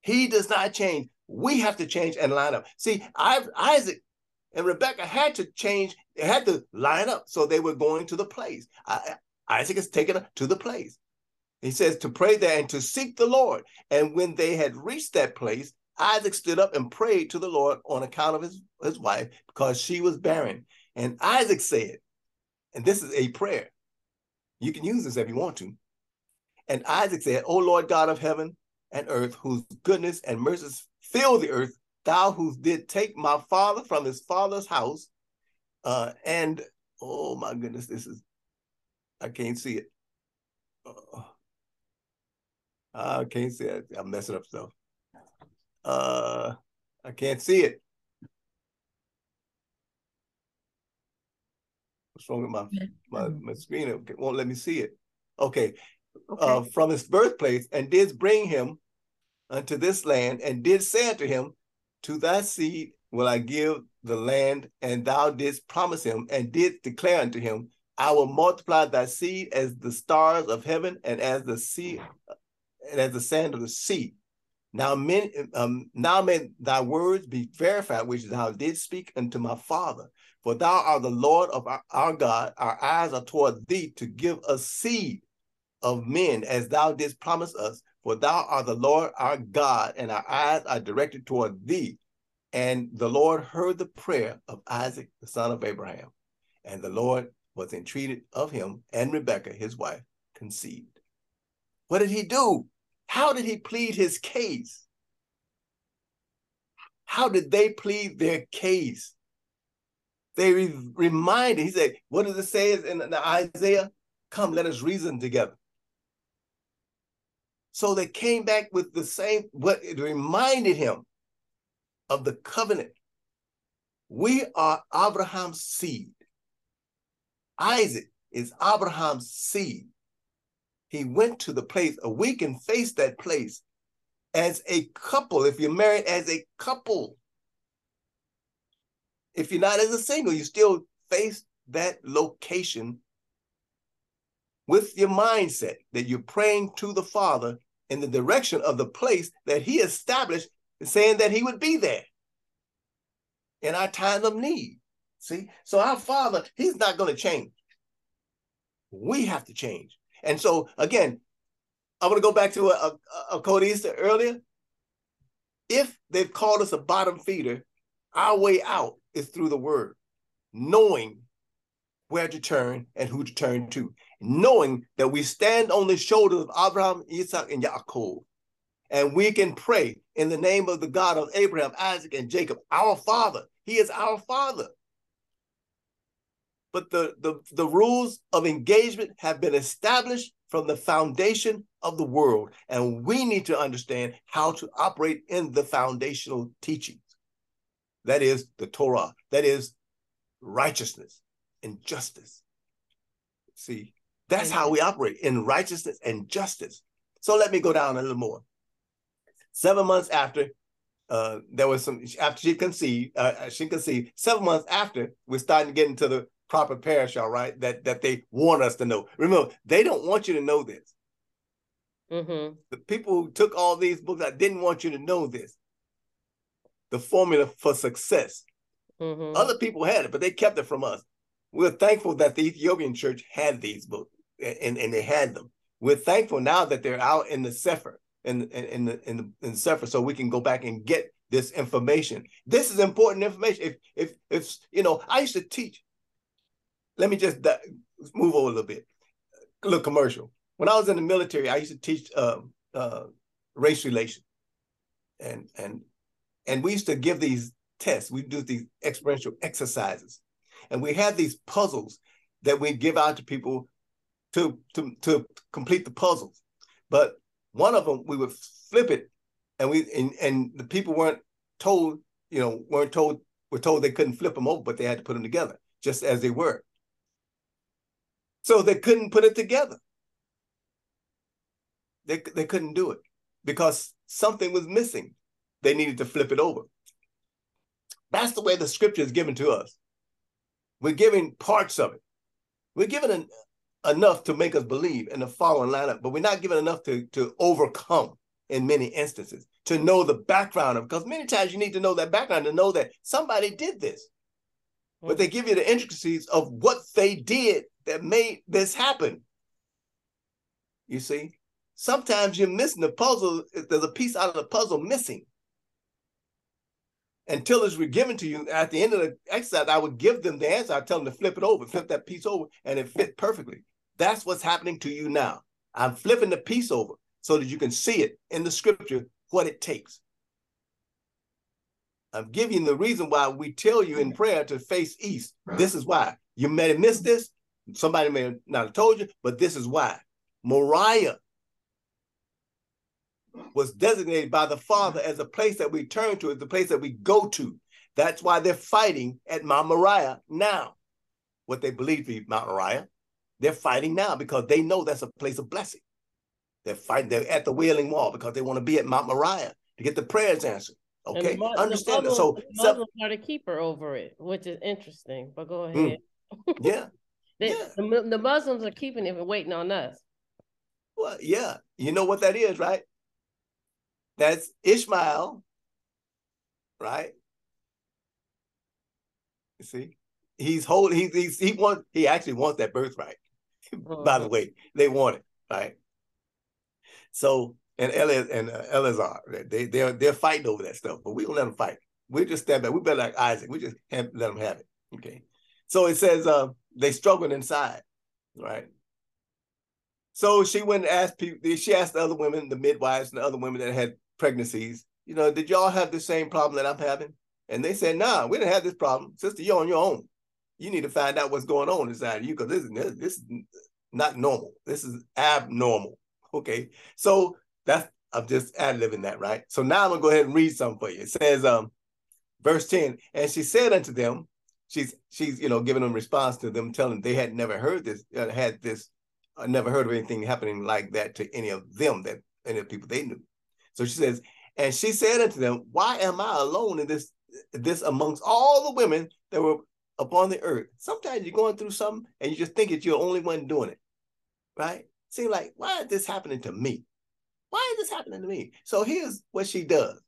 He does not change. We have to change and line up. See, I've, Isaac and Rebecca had to change, they had to line up. So they were going to the place. Isaac is taken to the place. He says to pray there and to seek the Lord. And when they had reached that place, Isaac stood up and prayed to the Lord on account of his, his wife because she was barren. And Isaac said, and this is a prayer. You can use this if you want to. And Isaac said, O Lord God of heaven and earth, whose goodness and mercies fill the earth, thou who did take my father from his father's house, uh, and oh my goodness, this is I can't see it. Uh, I can't see it. I'm messing up stuff. Uh, I can't see it. What's wrong with my my, my screen? It won't let me see it. Okay. okay. Uh, from his birthplace, and did bring him unto this land, and did say unto him, to thy seed will I give the land, and thou didst promise him, and didst declare unto him, I will multiply thy seed as the stars of heaven, and as the sea, and as the sand of the sea. Now, men, um, now may thy words be verified, which thou didst speak unto my father. For thou art the Lord of our, our God. Our eyes are toward thee to give us seed of men, as thou didst promise us. For thou art the Lord our God, and our eyes are directed toward thee. And the Lord heard the prayer of Isaac, the son of Abraham. And the Lord was entreated of him, and Rebekah, his wife, conceived. What did he do? How did he plead his case? How did they plead their case? They re- reminded, he said, what does it say in Isaiah? Come, let us reason together. So they came back with the same, what it reminded him of the covenant. We are Abraham's seed. Isaac is Abraham's seed. He went to the place, we can face that place as a couple, if you're married as a couple. if you're not as a single, you still face that location with your mindset that you're praying to the Father in the direction of the place that He established, saying that He would be there in our time of need. See, so our Father, He's not going to change. We have to change. And so, again, I want to go back to a, a, a Cody Esther earlier. If they've called us a bottom feeder, our way out is through the word, knowing where to turn and who to turn to, knowing that we stand on the shoulders of Abraham, Isaac, and Yaakov. And we can pray in the name of the God of Abraham, Isaac, and Jacob, our Father. He is our Father. But the, the, the rules of engagement have been established from the foundation of the world. And we need to understand how to operate in the foundational teachings. That is the Torah, that is righteousness and justice. See, that's how we operate in righteousness and justice. So let me go down a little more. Seven months after, uh, there was some after she conceived, uh, uh she conceived. Seven months after, we're starting to get into the proper parish. All right, That that they want us to know. Remember, they don't want you to know this. Mm-hmm. The people who took all these books, I didn't want you to know this. The formula for success. Mm-hmm. Other people had it, but they kept it from us. We're thankful that the Ethiopian church had these books and, and they had them. We're thankful now that they're out in the Sefer, in, in, in the in the in Sefer, so we can go back and get this information. This is important information. If if if you know, I used to teach. Let me just move over a little bit. A little commercial. When I was in the military, I used to teach uh, uh, race relations, and and and we used to give these tests. We do these experiential exercises, and we had these puzzles that we give out to people to to to complete the puzzles. But one of them we would flip it, and we and, and the people weren't told, you know, weren't told were told they couldn't flip them over, but they had to put them together just as they were. So they couldn't put it together. They they couldn't do it because something was missing. They needed to flip it over. That's the way the scripture is given to us. We're giving parts of it. We're given an, enough to make us believe in the following lineup, but we're not given enough to, to overcome in many instances, to know the background of because many times you need to know that background to know that somebody did this. Mm-hmm. But they give you the intricacies of what they did that made this happen. You see, sometimes you're missing the puzzle. There's a piece out of the puzzle missing. Until it's given to you at the end of the exercise, I would give them the answer. I tell them to flip it over, flip that piece over, and it fit perfectly. That's what's happening to you now. I'm flipping the piece over so that you can see it in the scripture what it takes. I'm giving the reason why we tell you in prayer to face east. This is why. You may have missed this. Somebody may not have told you, but this is why. Moriah was designated by the Father as a place that we turn to, as the place that we go to. That's why they're fighting at Mount Moriah now. What they believe to be Mount Moriah. They're fighting now because they know that's a place of blessing. They're fighting, they're at the Wailing Wall because they want to be at Mount Moriah to get the prayers answered. Okay, the, understand the Muslims, so Muslims so, are the keeper over it, which is interesting. But go hmm. ahead. Mm, yeah. they, yeah. The, the Muslims are keeping it and waiting on us. Well, yeah, you know what that is, right? That's Ishmael, right? You see, he's holding. He's, he's he wants. He actually wants that birthright. By the uh-huh. way, they want it, right? So and Elias and uh, Eleazar, they they're they're fighting over that stuff, but we don't let them fight. We just stand back. We better like Isaac. We just have, let them have it. Okay. So it says uh, they struggled inside, right? So she went and asked people. She asked the other women, the midwives, and the other women that had pregnancies. You know, did y'all have the same problem that I'm having? And they said, Nah, we didn't have this problem, sister. You're on your own. You need to find out what's going on inside of you because this is this is not normal. This is abnormal. Okay, so that's I'm just ad libbing that, right? So now I'm gonna go ahead and read something for you. It says, um, verse 10, and she said unto them, she's she's you know giving them response to them, telling they had never heard this, uh, had this, uh, never heard of anything happening like that to any of them that any of the people they knew. So she says, and she said unto them, Why am I alone in this this amongst all the women that were upon the earth. Sometimes you're going through something and you just think that you're the only one doing it, right? Seem like, why is this happening to me? Why is this happening to me? So here's what she does.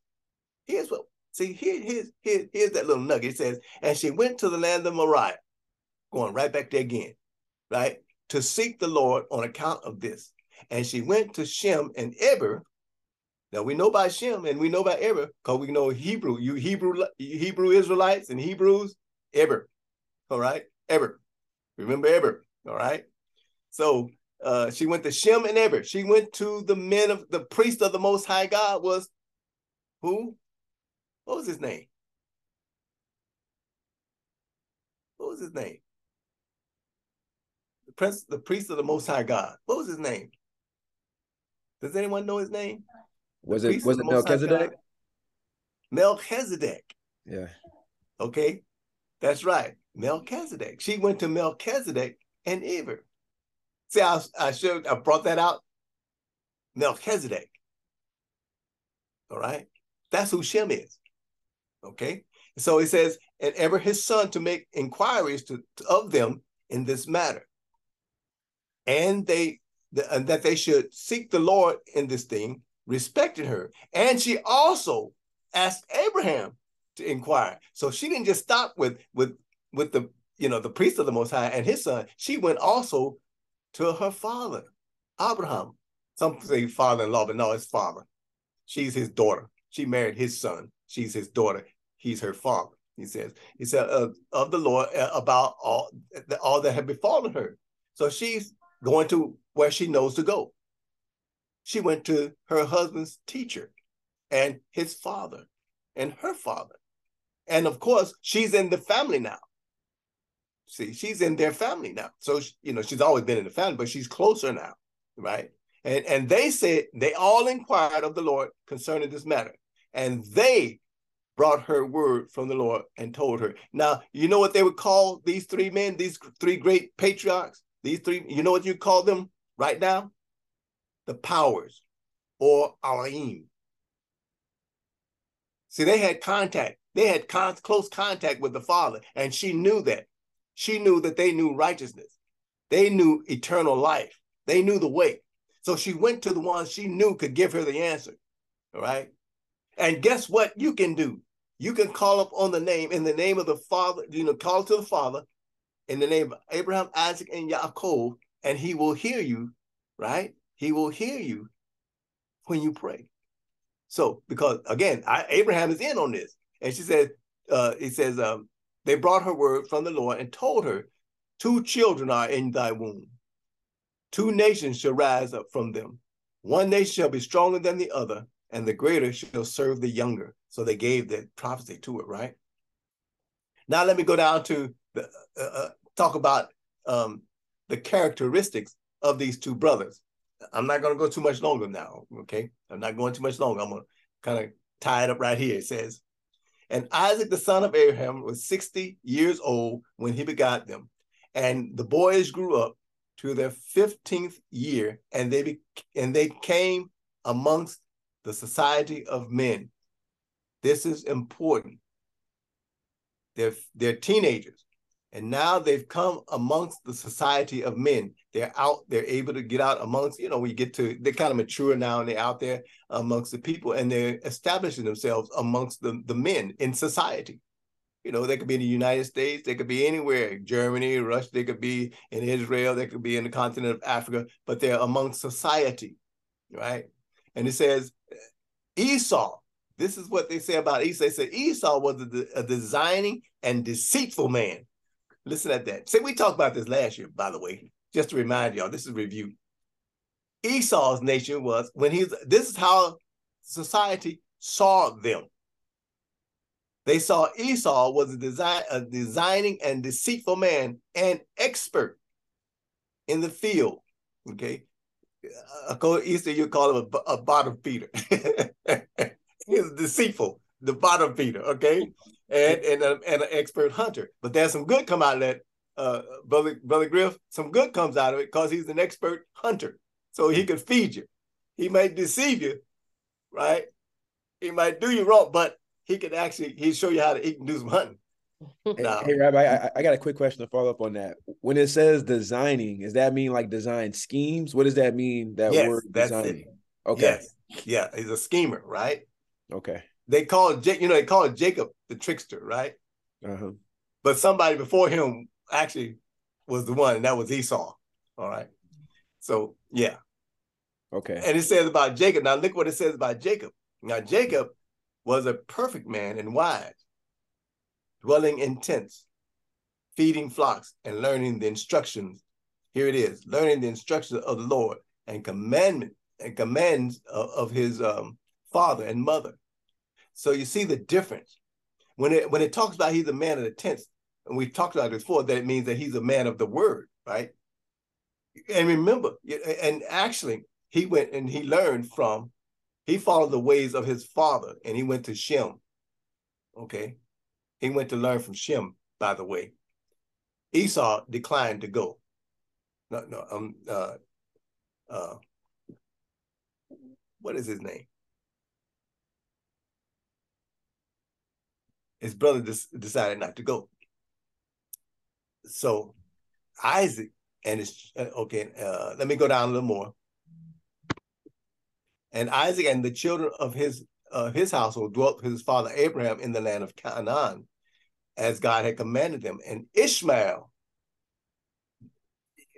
Here's what, see, here, here's, here, here's that little nugget. It says, and she went to the land of Moriah, going right back there again, right? To seek the Lord on account of this. And she went to Shem and Eber. Now we know about Shem and we know about Eber because we know Hebrew. You Hebrew Hebrew Israelites and Hebrews, Eber. All right, Eber. Remember Eber. All right. So uh, she went to Shem and Eber. She went to the men of the priest of the Most High God was who? What was his name? What was his name? The prince, the priest of the Most High God. What was his name? Does anyone know his name? Was it was it Melchizedek? Melchizedek. Yeah. Okay, that's right. Melchizedek. She went to Melchizedek and Eber. See, I, I should I brought that out. Melchizedek. All right. That's who Shem is. Okay. So he says, and Eber his son to make inquiries to, to of them in this matter. And they the, and that they should seek the Lord in this thing, respected her. And she also asked Abraham to inquire. So she didn't just stop with with with the you know the priest of the Most High and his son. She went also to her father, Abraham. Some say father-in-law, but no, it's father. She's his daughter. She married his son. She's his daughter. He's her father. He says. He said uh, of the Lord uh, about all all that had befallen her. So she's going to where she knows to go. She went to her husband's teacher, and his father, and her father, and of course she's in the family now. See, she's in their family now. So, you know, she's always been in the family, but she's closer now, right? And, and they said, they all inquired of the Lord concerning this matter. And they brought her word from the Lord and told her. Now, you know what they would call these three men, these three great patriarchs? These three, you know what you call them right now? The powers or Elohim. See, they had contact. They had con- close contact with the Father, and she knew that. She knew that they knew righteousness. They knew eternal life. They knew the way. So she went to the ones she knew could give her the answer. All right. And guess what you can do? You can call up on the name in the name of the Father, you know, call to the Father in the name of Abraham, Isaac, and Yaakov, and he will hear you, right? He will hear you when you pray. So, because again, I, Abraham is in on this. And she said, uh, he says, um, they brought her word from the Lord and told her, Two children are in thy womb. Two nations shall rise up from them. One nation shall be stronger than the other, and the greater shall serve the younger. So they gave the prophecy to it, right? Now let me go down to the, uh, uh, talk about um, the characteristics of these two brothers. I'm not going to go too much longer now, okay? I'm not going too much longer. I'm going to kind of tie it up right here. It says, and Isaac, the son of Abraham, was 60 years old when he begot them. And the boys grew up to their 15th year, and they be, and they came amongst the society of men. This is important. They're, they're teenagers. And now they've come amongst the society of men. They're out, they're able to get out amongst, you know, we get to, they're kind of mature now and they're out there amongst the people and they're establishing themselves amongst the, the men in society. You know, they could be in the United States, they could be anywhere, Germany, Russia, they could be in Israel, they could be in the continent of Africa, but they're amongst society, right? And it says Esau, this is what they say about Esau. They say Esau was a, a designing and deceitful man Listen at that. See, we talked about this last year, by the way, just to remind y'all, this is review. Esau's nation was when he's this is how society saw them. They saw Esau was a design a designing and deceitful man and expert in the field. Okay. According to Esther, you call him a, a bottom feeder. He's deceitful, the bottom feeder. Okay and and, a, and an expert hunter. But there's some good come out of that, uh, brother brother Griff. Some good comes out of it because he's an expert hunter, so he can feed you. He might deceive you, right? He might do you wrong, but he can actually he show you how to eat and do some hunting. Hey, hey Rabbi, I, I, got a quick question to follow up on that. When it says designing, does that mean like design schemes? What does that mean? That yes, word designing. It. Okay. Yes. Yeah, he's a schemer, right? Okay. They call it, you know, they call it Jacob the trickster, right? Uh-huh. But somebody before him actually was the one, and that was Esau. All right. So yeah. Okay. And it says about Jacob. Now look what it says about Jacob. Now Jacob was a perfect man and wise, dwelling in tents, feeding flocks, and learning the instructions. Here it is, learning the instructions of the Lord and commandment and commands of, of his um, father and mother. So you see the difference. When it when it talks about he's a man of the tents, and we've talked about it before, that it means that he's a man of the word, right? And remember, and actually, he went and he learned from, he followed the ways of his father, and he went to Shem. Okay, he went to learn from Shem. By the way, Esau declined to go. No, no, um, uh, uh, what is his name? His brother decided not to go. So Isaac and his uh, okay, uh, let me go down a little more. And Isaac and the children of his uh, his household dwelt with his father Abraham in the land of Canaan, as God had commanded them. And Ishmael,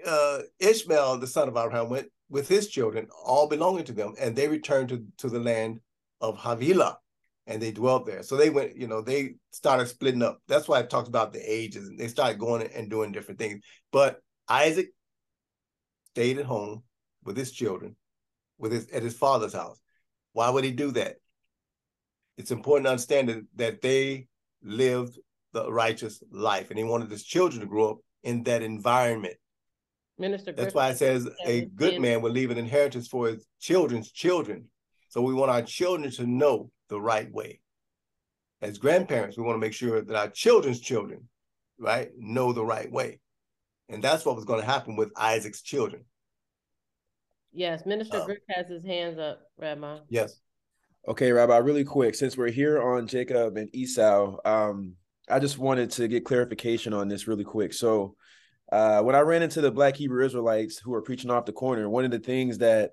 uh, Ishmael, the son of Abraham, went with his children, all belonging to them, and they returned to, to the land of Havilah and they dwelt there. So they went, you know, they started splitting up. That's why I talked about the ages. And they started going and doing different things. But Isaac stayed at home with his children, with his at his father's house. Why would he do that? It's important to understand that, that they lived the righteous life, and he wanted his children to grow up in that environment. Minister, that's why it says a good man will leave an inheritance for his children's children. So we want our children to know the right way. As grandparents, we want to make sure that our children's children, right, know the right way. And that's what was going to happen with Isaac's children. Yes, Minister um, Grick has his hands up, Rabbi. Yes. Okay, Rabbi, really quick, since we're here on Jacob and Esau, um, I just wanted to get clarification on this really quick. So, uh, when I ran into the Black Hebrew Israelites who were preaching off the corner, one of the things that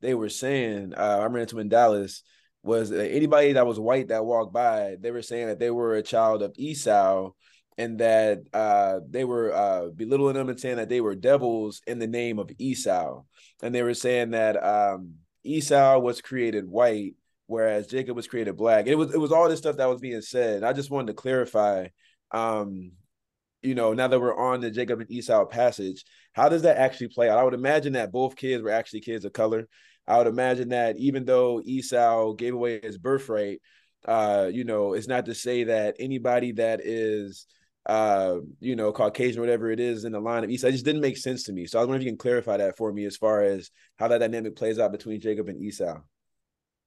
they were saying, uh, I ran into them in Dallas, was anybody that was white that walked by, they were saying that they were a child of Esau and that uh, they were uh, belittling them and saying that they were devils in the name of Esau. And they were saying that um, Esau was created white, whereas Jacob was created black. It was it was all this stuff that was being said. I just wanted to clarify. Um, you know, now that we're on the Jacob and Esau passage, how does that actually play out? I would imagine that both kids were actually kids of color. I would imagine that even though Esau gave away his birthright, uh, you know, it's not to say that anybody that is uh, you know, Caucasian, whatever it is in the line of Esau. It just didn't make sense to me. So I was wondering if you can clarify that for me as far as how that dynamic plays out between Jacob and Esau.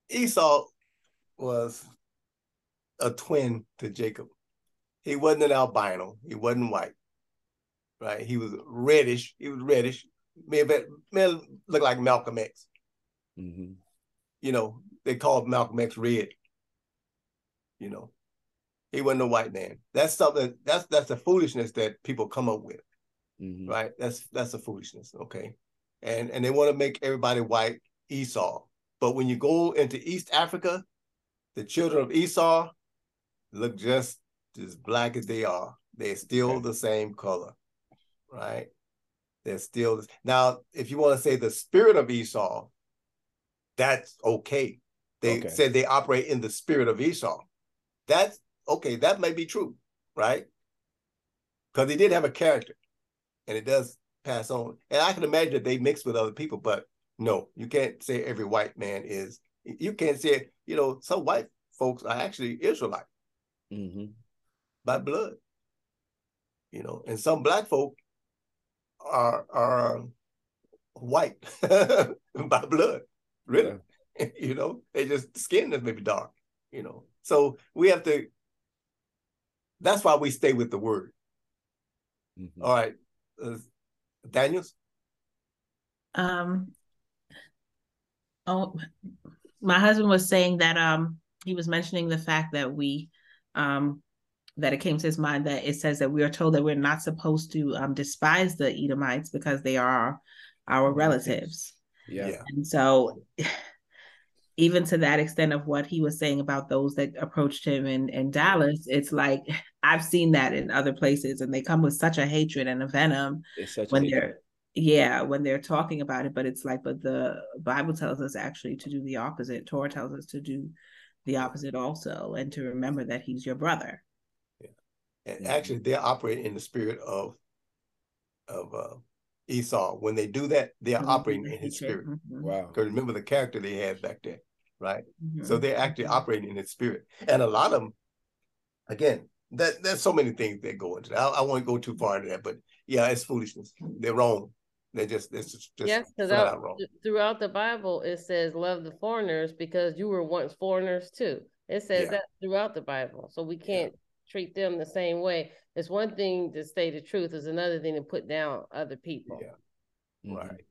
Esau was a twin to Jacob. He wasn't an albino. He wasn't white. Right? He was reddish. He was reddish. Maybe, maybe look like Malcolm X. Mm-hmm. You know, they called Malcolm X red. You know, he wasn't a white man. That's something. That's that's the foolishness that people come up with, mm-hmm. right? That's that's a foolishness. Okay, and and they want to make everybody white Esau. But when you go into East Africa, the children of Esau look just as black as they are. They're still okay. the same color, right? They're still now. If you want to say the spirit of Esau, that's okay. They okay. said they operate in the spirit of Esau. That's okay. That may be true, right? Because he did have a character, and it does pass on. And I can imagine that they mix with other people, but no, you can't say every white man is. You can't say, you know, some white folks are actually Israelite mm-hmm. by blood. You know, and some black folk are are white by blood. Really? Yeah. you know, they just skin is maybe dark, you know. So we have to that's why we stay with the word. Mm-hmm. All right. Uh, Daniels? Um oh my husband was saying that um he was mentioning the fact that we um that it came to his mind that it says that we are told that we're not supposed to um, despise the Edomites because they are our relatives. Yeah. And so even to that extent of what he was saying about those that approached him in, in Dallas, it's like I've seen that in other places and they come with such a hatred and a venom when they're yeah, when they're talking about it. But it's like, but the Bible tells us actually to do the opposite. Torah tells us to do the opposite also and to remember that he's your brother. Yeah. And actually they're operating in the spirit of of uh Esau. When they do that, they are mm-hmm. operating in his spirit. Mm-hmm. Wow. Because remember the character they had back then, right? Mm-hmm. So they're actually operating in his spirit. And a lot of them, again, that there's so many things that go into that. I, I won't go too far into that, but yeah, it's foolishness. They're wrong. They're just it's just, just yes, because throughout the Bible it says love the foreigners because you were once foreigners too. It says yeah. that throughout the Bible, so we can't yeah. Treat them the same way. It's one thing to say the truth; it's another thing to put down other people. Yeah, mm-hmm. right.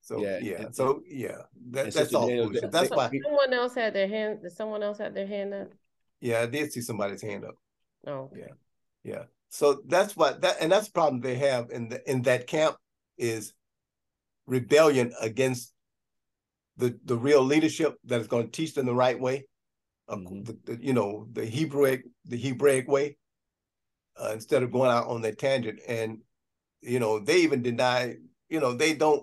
So yeah, yeah. so yeah, that, that's all. That, that's why someone else had their hand. Did someone else have their hand up? Yeah, I did see somebody's hand up. Oh, yeah, yeah. So that's what that, and that's the problem they have in the in that camp is rebellion against the the real leadership that is going to teach them the right way, mm-hmm. the, the, you know, the Hebraic the Hebraic way, uh, instead of going out on that tangent. And you know, they even deny. You know, they don't.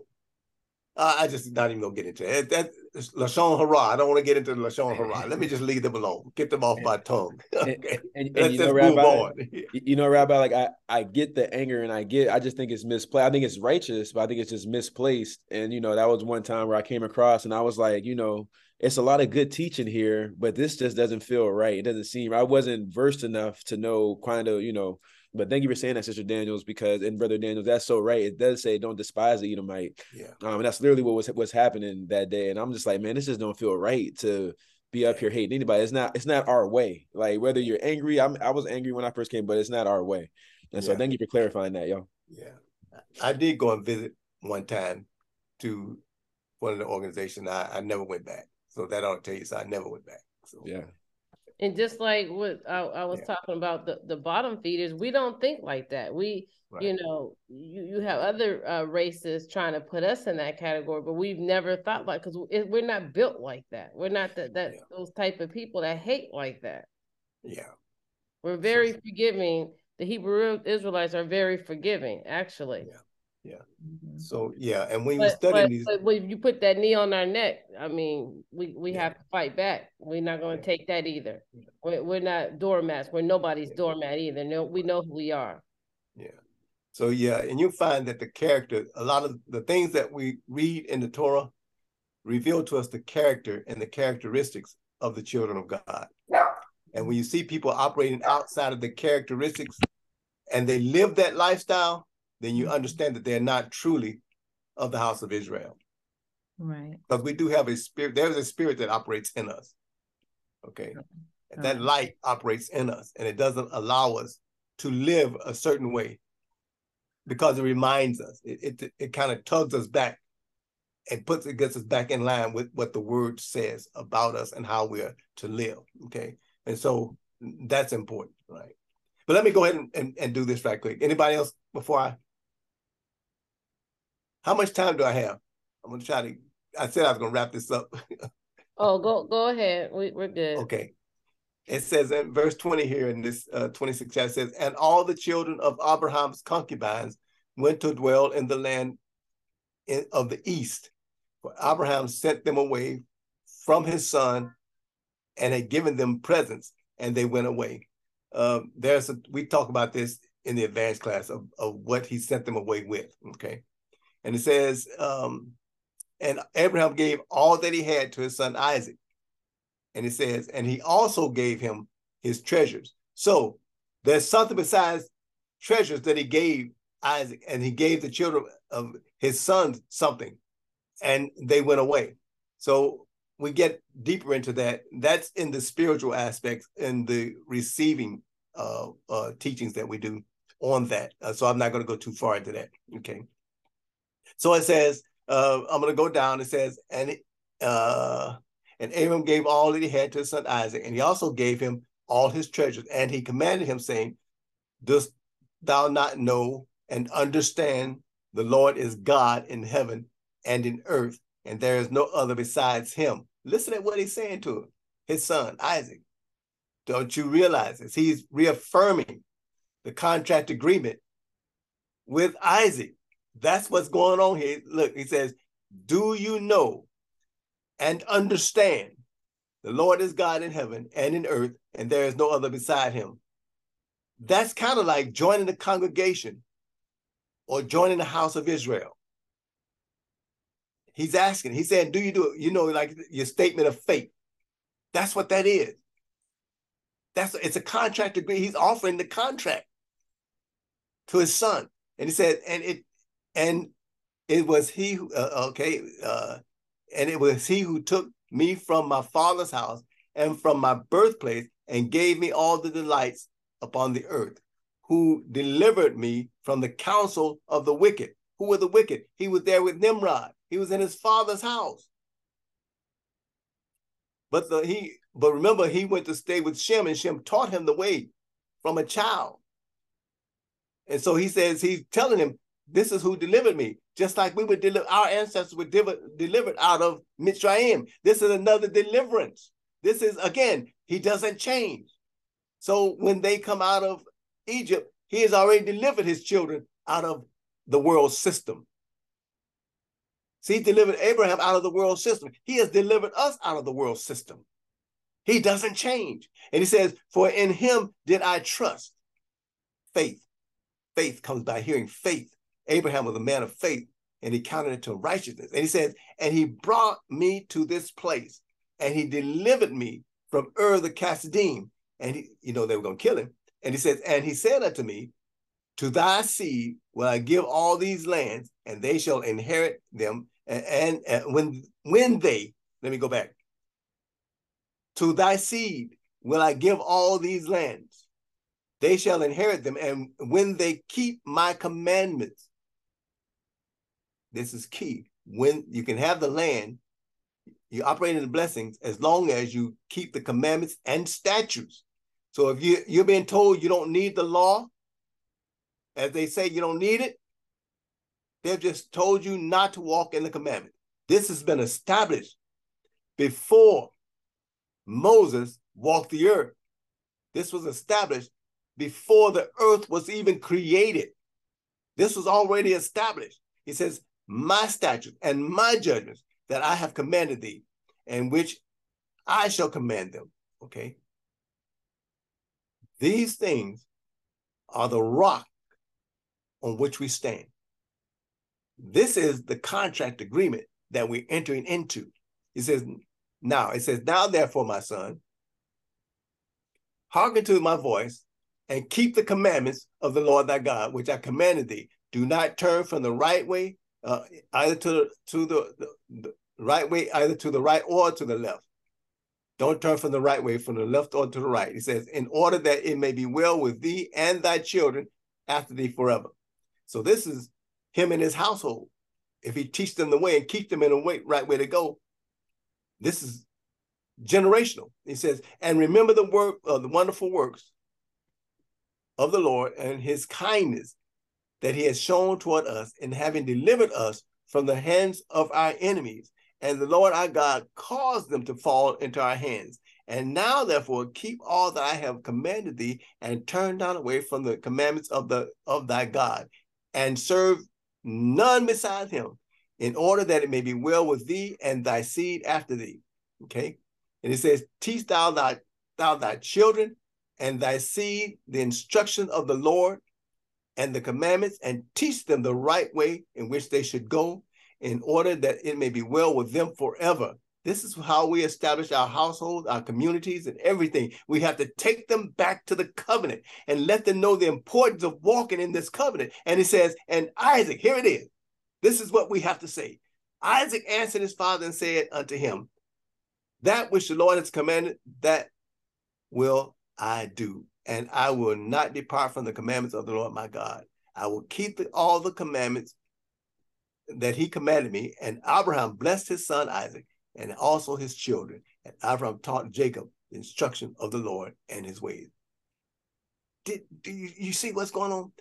Uh, I just not even gonna get into it. That lashon hara. I don't want to get into the lashon hara. Let me just leave them alone. Get them off my tongue. okay. And, and, and you know, Rabbi, you know, Rabbi, like I, I get the anger and I get. I just think it's misplaced. I think it's righteous, but I think it's just misplaced. And you know, that was one time where I came across and I was like, you know, it's a lot of good teaching here, but this just doesn't feel right. It doesn't seem. I wasn't versed enough to know kind of, you know but thank you for saying that, Sister Daniels, because and Brother Daniels, that's so right. It does say don't despise the Edomite. Yeah. Um, and that's literally what was was happening that day. And I'm just like, man, this just don't feel right to be up here hating anybody. It's not it's not our way. Like whether you're angry, I'm I was angry when I first came, but it's not our way. And so thank you for clarifying that, y'all. Yeah. I did go and visit one time to one of the organizations. I, I never went back. So that ought to tell you so I never went back. So yeah. And just like what I, I was yeah. talking about the, the bottom feeders, we don't think like that. We, right. you know, you, you have other uh, races trying to put us in that category, but we've never thought like because we're not built like that. We're not that that yeah. those type of people that hate like that. Yeah, we're very so, forgiving. The Hebrew Israelites are very forgiving, actually. Yeah. Yeah. Mm-hmm. So yeah, and when but, you study these, but when you put that knee on our neck, I mean, we we yeah. have to fight back. We're not going to yeah. take that either. We're, we're not doormats. We're nobody's yeah. doormat either. No, we know who we are. Yeah. So yeah, and you find that the character, a lot of the things that we read in the Torah, reveal to us the character and the characteristics of the children of God. And when you see people operating outside of the characteristics, and they live that lifestyle, then you mm-hmm. understand that they're not truly of the house of Israel. Right. Because we do have a spirit, there's a spirit that operates in us. Okay. And that light operates in us and it doesn't allow us to live a certain way because it reminds us, it, it, it kind of tugs us back and puts it gets us back in line with what the word says about us and how we're to live. Okay. And so that's important, right? But let me go ahead and, and, and do this right quick. Anybody else before I how much time do I have? I'm gonna try to. I said I was gonna wrap this up. oh, go go ahead. We, we're good. Okay. It says in verse 20 here in this uh, 26 chapter says, and all the children of Abraham's concubines went to dwell in the land in, of the east. For Abraham sent them away from his son and had given them presents, and they went away. Um, there's a, we talk about this in the advanced class of, of what he sent them away with. Okay. And it says, um, and Abraham gave all that he had to his son Isaac. And it says, and he also gave him his treasures. So there's something besides treasures that he gave Isaac, and he gave the children of his sons something, and they went away. So we get deeper into that. That's in the spiritual aspects in the receiving uh, uh, teachings that we do on that. Uh, so I'm not going to go too far into that. Okay. So it says, uh, I'm going to go down. It says, and uh, And Abram gave all that he had to his son Isaac, and he also gave him all his treasures. And he commanded him, saying, Dost thou not know and understand the Lord is God in heaven and in earth, and there is no other besides him? Listen at what he's saying to him, his son Isaac. Don't you realize this? He's reaffirming the contract agreement with Isaac. That's what's going on here. Look, he says, Do you know and understand the Lord is God in heaven and in earth, and there is no other beside him? That's kind of like joining the congregation or joining the house of Israel. He's asking, he's saying, Do you do it? You know, like your statement of faith. That's what that is. That's it's a contract agreement. He's offering the contract to his son, and he said, and it, and it was he who, uh, okay, uh, and it was he who took me from my father's house and from my birthplace and gave me all the delights upon the earth, who delivered me from the counsel of the wicked. Who were the wicked? He was there with Nimrod. He was in his father's house. But the he but remember, he went to stay with Shem, and Shem taught him the way from a child. And so he says, he's telling him, this is who delivered me. Just like we were delivered, our ancestors were delivered out of Mitzrayim. This is another deliverance. This is, again, he doesn't change. So when they come out of Egypt, he has already delivered his children out of the world system. See, he delivered Abraham out of the world system. He has delivered us out of the world system. He doesn't change. And he says, For in him did I trust. Faith. Faith comes by hearing faith. Abraham was a man of faith, and he counted it to righteousness. And he says, And he brought me to this place, and he delivered me from Ur the Kasdim. And he, you know, they were going to kill him. And he says, And he said unto me, To thy seed will I give all these lands, and they shall inherit them. And, and, and when when they, let me go back. To thy seed will I give all these lands. They shall inherit them. And when they keep my commandments, this is key. When you can have the land, you operate in the blessings as long as you keep the commandments and statutes. So if you, you're being told you don't need the law, as they say you don't need it, they've just told you not to walk in the commandment. This has been established before Moses walked the earth. This was established before the earth was even created. This was already established. He says, My statutes and my judgments that I have commanded thee, and which I shall command them. Okay. These things are the rock on which we stand. This is the contract agreement that we're entering into. He says, now it says, Now therefore, my son, hearken to my voice and keep the commandments of the Lord thy God, which I commanded thee. Do not turn from the right way, uh, either to the to the, the, the right way, either to the right or to the left. Don't turn from the right way, from the left or to the right. He says, in order that it may be well with thee and thy children after thee forever. So this is him and his household. If he teach them the way and keep them in the way, right way to go, this is generational. He says, and remember the work of the wonderful works of the Lord and his kindness that he has shown toward us in having delivered us from the hands of our enemies. And the Lord our God caused them to fall into our hands. And now, therefore, keep all that I have commanded thee, and turn not away from the commandments of the of thy God, and serve none beside him, in order that it may be well with thee and thy seed after thee. Okay. And it says, Teach thou thy, thou thy children and thy seed the instruction of the Lord and the commandments, and teach them the right way in which they should go, in order that it may be well with them forever. This is how we establish our households, our communities, and everything. We have to take them back to the covenant and let them know the importance of walking in this covenant. And it says, and Isaac, here it is. This is what we have to say. Isaac answered his father and said unto him, That which the Lord has commanded, that will I do. And I will not depart from the commandments of the Lord my God. I will keep all the commandments that he commanded me. And Abraham blessed his son Isaac. and also his children. And Abraham taught Jacob the instruction of the Lord and his ways. Did, do you, you see what's going on?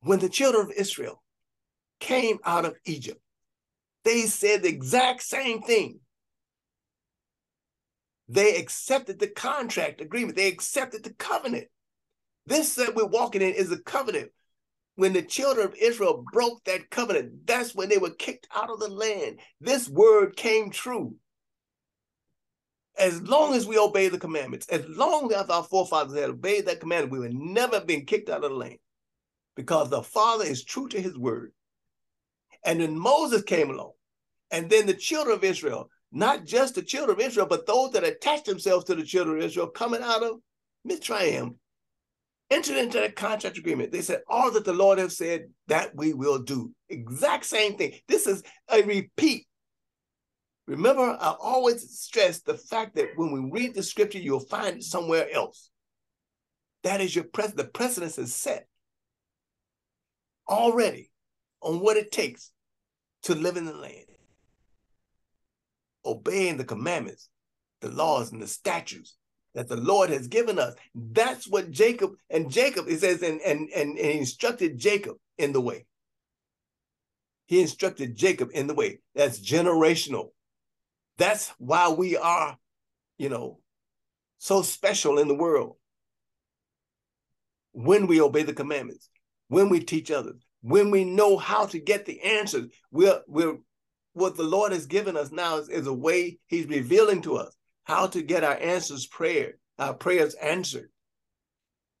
When the children of Israel came out of Egypt, they said the exact same thing. They accepted the contract agreement. They accepted the covenant. This that we're walking in is a covenant. When the children of Israel broke that covenant, that's when they were kicked out of the land. This word came true. As long as we obey the commandments, as long as our forefathers had obeyed that commandment, we would never have been kicked out of the land because the Father is true to his word. And then Moses came along, and then the children of Israel, not just the children of Israel, but those that attached themselves to the children of Israel coming out of Mitzrayim, entered into that contract agreement. They said, all that the Lord has said, that we will do. Exact same thing. This is a repeat. Remember, I always stress the fact that when we read the scripture, you'll find it somewhere else. That is your precedent. The precedence is set already on what it takes to live in the land. Obeying the commandments, the laws, and the statutes that the Lord has given us. That's what Jacob and Jacob, it says, and, and, and, and he instructed Jacob in the way. He instructed Jacob in the way. That's generational. That's why we are, you know, so special in the world. When we obey the commandments, when we teach others, when we know how to get the answers, we're, we're what the Lord has given us now is, is a way He's revealing to us how to get our answers prayer, our prayers answered,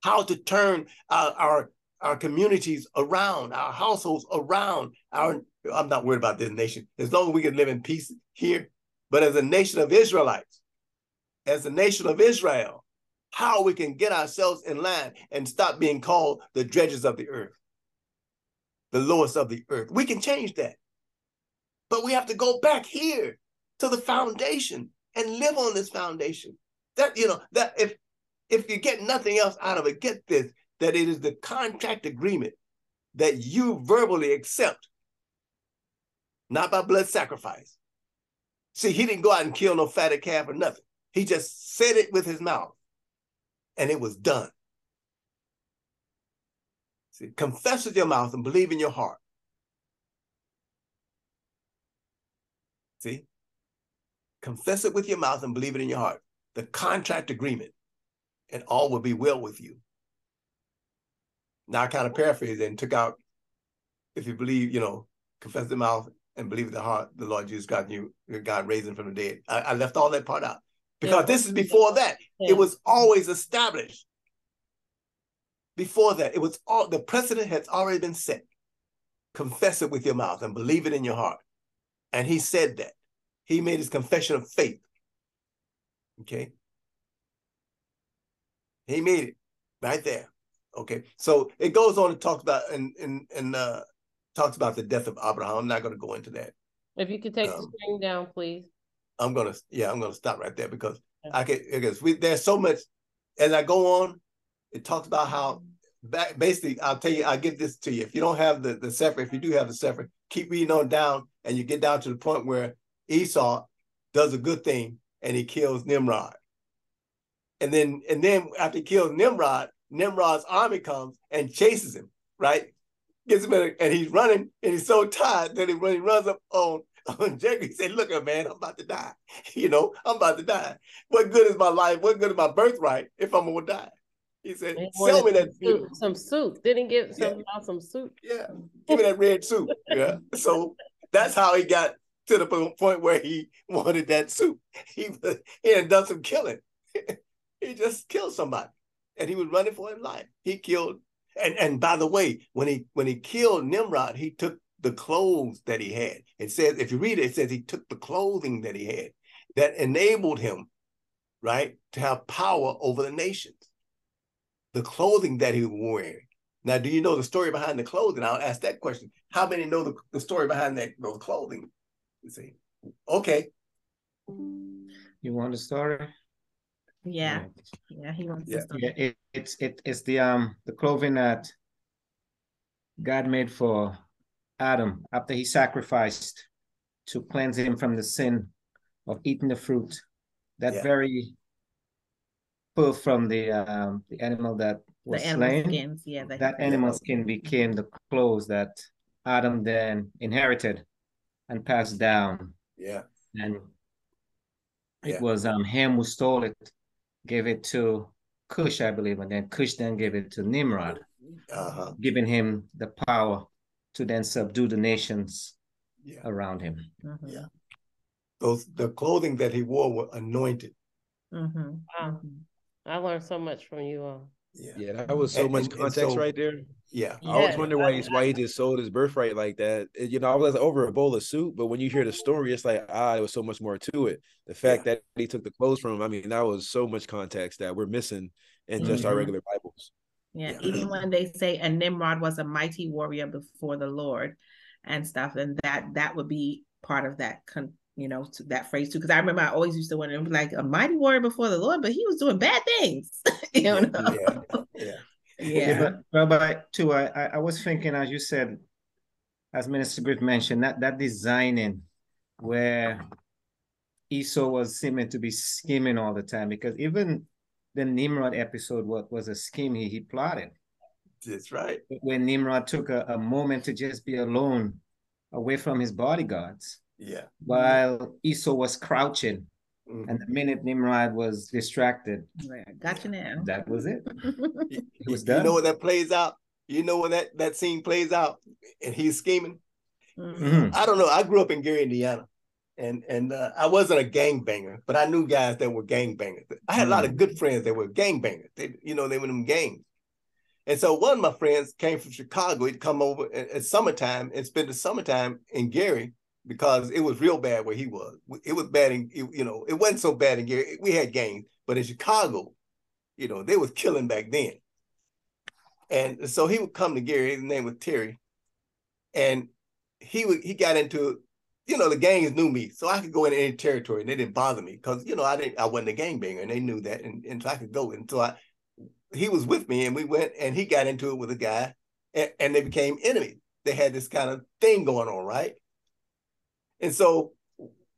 how to turn our, our, our communities around, our households around. Our I'm not worried about this nation as long as we can live in peace here. But as a nation of Israelites, as a nation of Israel, how we can get ourselves in line and stop being called the dredges of the earth, the lowest of the earth. We can change that. But we have to go back here to the foundation and live on this foundation. That you know that if if you get nothing else out of it, get this that it is the contract agreement that you verbally accept, not by blood sacrifice. See, he didn't go out and kill no fatted calf or nothing. He just said it with his mouth, and it was done. See, confess with your mouth and believe in your heart. See, confess it with your mouth and believe it in your heart. The contract agreement, and all will be well with you. Now I kind of paraphrased and took out, if you believe, you know, confess the mouth and believe in the heart, the Lord Jesus God, you God raised him from the dead. I, I left all that part out because yeah. this is before that. Yeah. It was always established. Before that, it was all the precedent has already been set. Confess it with your mouth and believe it in your heart. And he said that. He made his confession of faith. Okay. He made it right there. Okay. So it goes on to talk about and and and uh talks about the death of Abraham. I'm not going to go into that. If you could take um, the screen down, please. I'm gonna yeah, I'm gonna stop right there because okay. I can because we there's so much as I go on, it talks about how basically I'll tell you, I'll give this to you. If you don't have the the sefer, if you do have the sefer, keep reading on down and you get down to the point where Esau does a good thing and he kills Nimrod. And then and then after he kills Nimrod, Nimrod's army comes and chases him, right? Gets him in, and he's running and he's so tired that he, when he runs up on on Jacob, he said, Look, man, I'm about to die. You know, I'm about to die. What good is my life? What good is my birthright if I'm gonna die? He said, Sell me that soup, some soup. Didn't give some yeah. some soup. Yeah. Give me that red soup. Yeah. So that's how he got to the point where he wanted that soup. He, he had done some killing. he just killed somebody. And he was running for his life. He killed, and, and by the way, when he when he killed Nimrod, he took the clothes that he had. It says, if you read it, it says he took the clothing that he had that enabled him, right, to have power over the nations. The clothing that he was wearing. Now, do you know the story behind the clothing? I'll ask that question. How many know the, the story behind that those clothing? You see, okay. You want the story? Yeah, yeah, he wants. Yeah, yeah it, it's it, it's the um the clothing that God made for Adam after he sacrificed to cleanse him from the sin of eating the fruit. That Yeah. very pull from the um, the animal that was the animal slain. skins, yeah. That, That animal skin became the clothes that Adam then inherited and passed down. Yeah. And Yeah. it was um Ham who stole it, gave it to Cush, I believe, and then Cush then gave it to Nimrod, Uh-huh. giving him the power to then subdue the nations Yeah. around him. Mhm, Yeah. Those the clothing that he wore were anointed. mhm, Wow. I learned so much from you all. Yeah. Yeah, that was so And- much and- and context so- right there. Yeah. I always wonder why he why he just sold his birthright like that. You know, I was over a bowl of soup, but when you hear the story, it's like ah, there was so much more to it. The fact that he took the clothes from him, I mean, that was so much context that we're missing in just our Mhm. regular Bibles. Yeah, Yeah. even when they say, and Nimrod was a mighty warrior before the Lord and stuff, and that that would be part of that, con- you know, to that phrase too. Because I remember I always used to wonder, like, a mighty warrior before the Lord, but he was doing bad things, you know. Yeah. Yeah. Yeah. but Rabbi, too, I, I I was thinking, as you said, as Minister Griff mentioned, that that designing where Esau was seeming to be scheming all the time, because even the Nimrod episode was, was a scheme he, he plotted. That's right. When Nimrod took a, a moment to just be alone away from his bodyguards, Yeah. while Esau was crouching, Mhm. and the minute Nimrod was distracted, Right, Got you now. that was it. You- It was done. you know when that plays out? You know when that, that scene plays out and he's scheming? Mhm. Mhm. I don't know. I grew up in Gary, Indiana. And and uh, I wasn't a gangbanger, but I knew guys that were gangbangers. I had a lot of good friends that were gangbangers. They, you know, they were in them gangs. And so one of my friends came from Chicago. He'd come over at, at summertime and spend the summertime in Gary because it was real bad where he was. It was bad in, you know, it wasn't so bad in Gary. We had gangs, but in Chicago, you know, they was killing back then. And so he would come to Gary. His name was Terry, and he would he got into, you know, the gangs knew me, so I could go in any territory, and they didn't bother me because you know I didn't I wasn't a gangbanger, and they knew that, and, and so I could go. And so I, he was with me, and we went, and he got into it with a guy, and, and they became enemies. They had this kind of thing going on, right? And so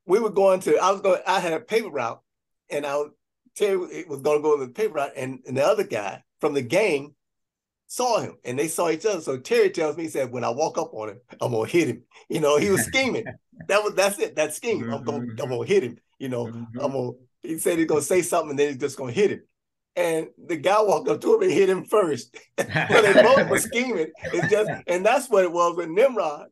we were going to, I was going, I had a paper route, and I was, Terry was going to go to the paper route, and, and the other guy from the gang saw him, and they saw each other. So Terry tells me, he said, when I walk up on him, I'm gonna hit him. You know, he was scheming. that was that's it. That's scheming. I'm gonna I'm gonna hit him. You know. I'm mm-hmm. gonna. He said he's gonna say something, and then he's just gonna hit him. And the guy walked up to him and hit him first. so they both were scheming. It's just, and that's what it was with Nimrod.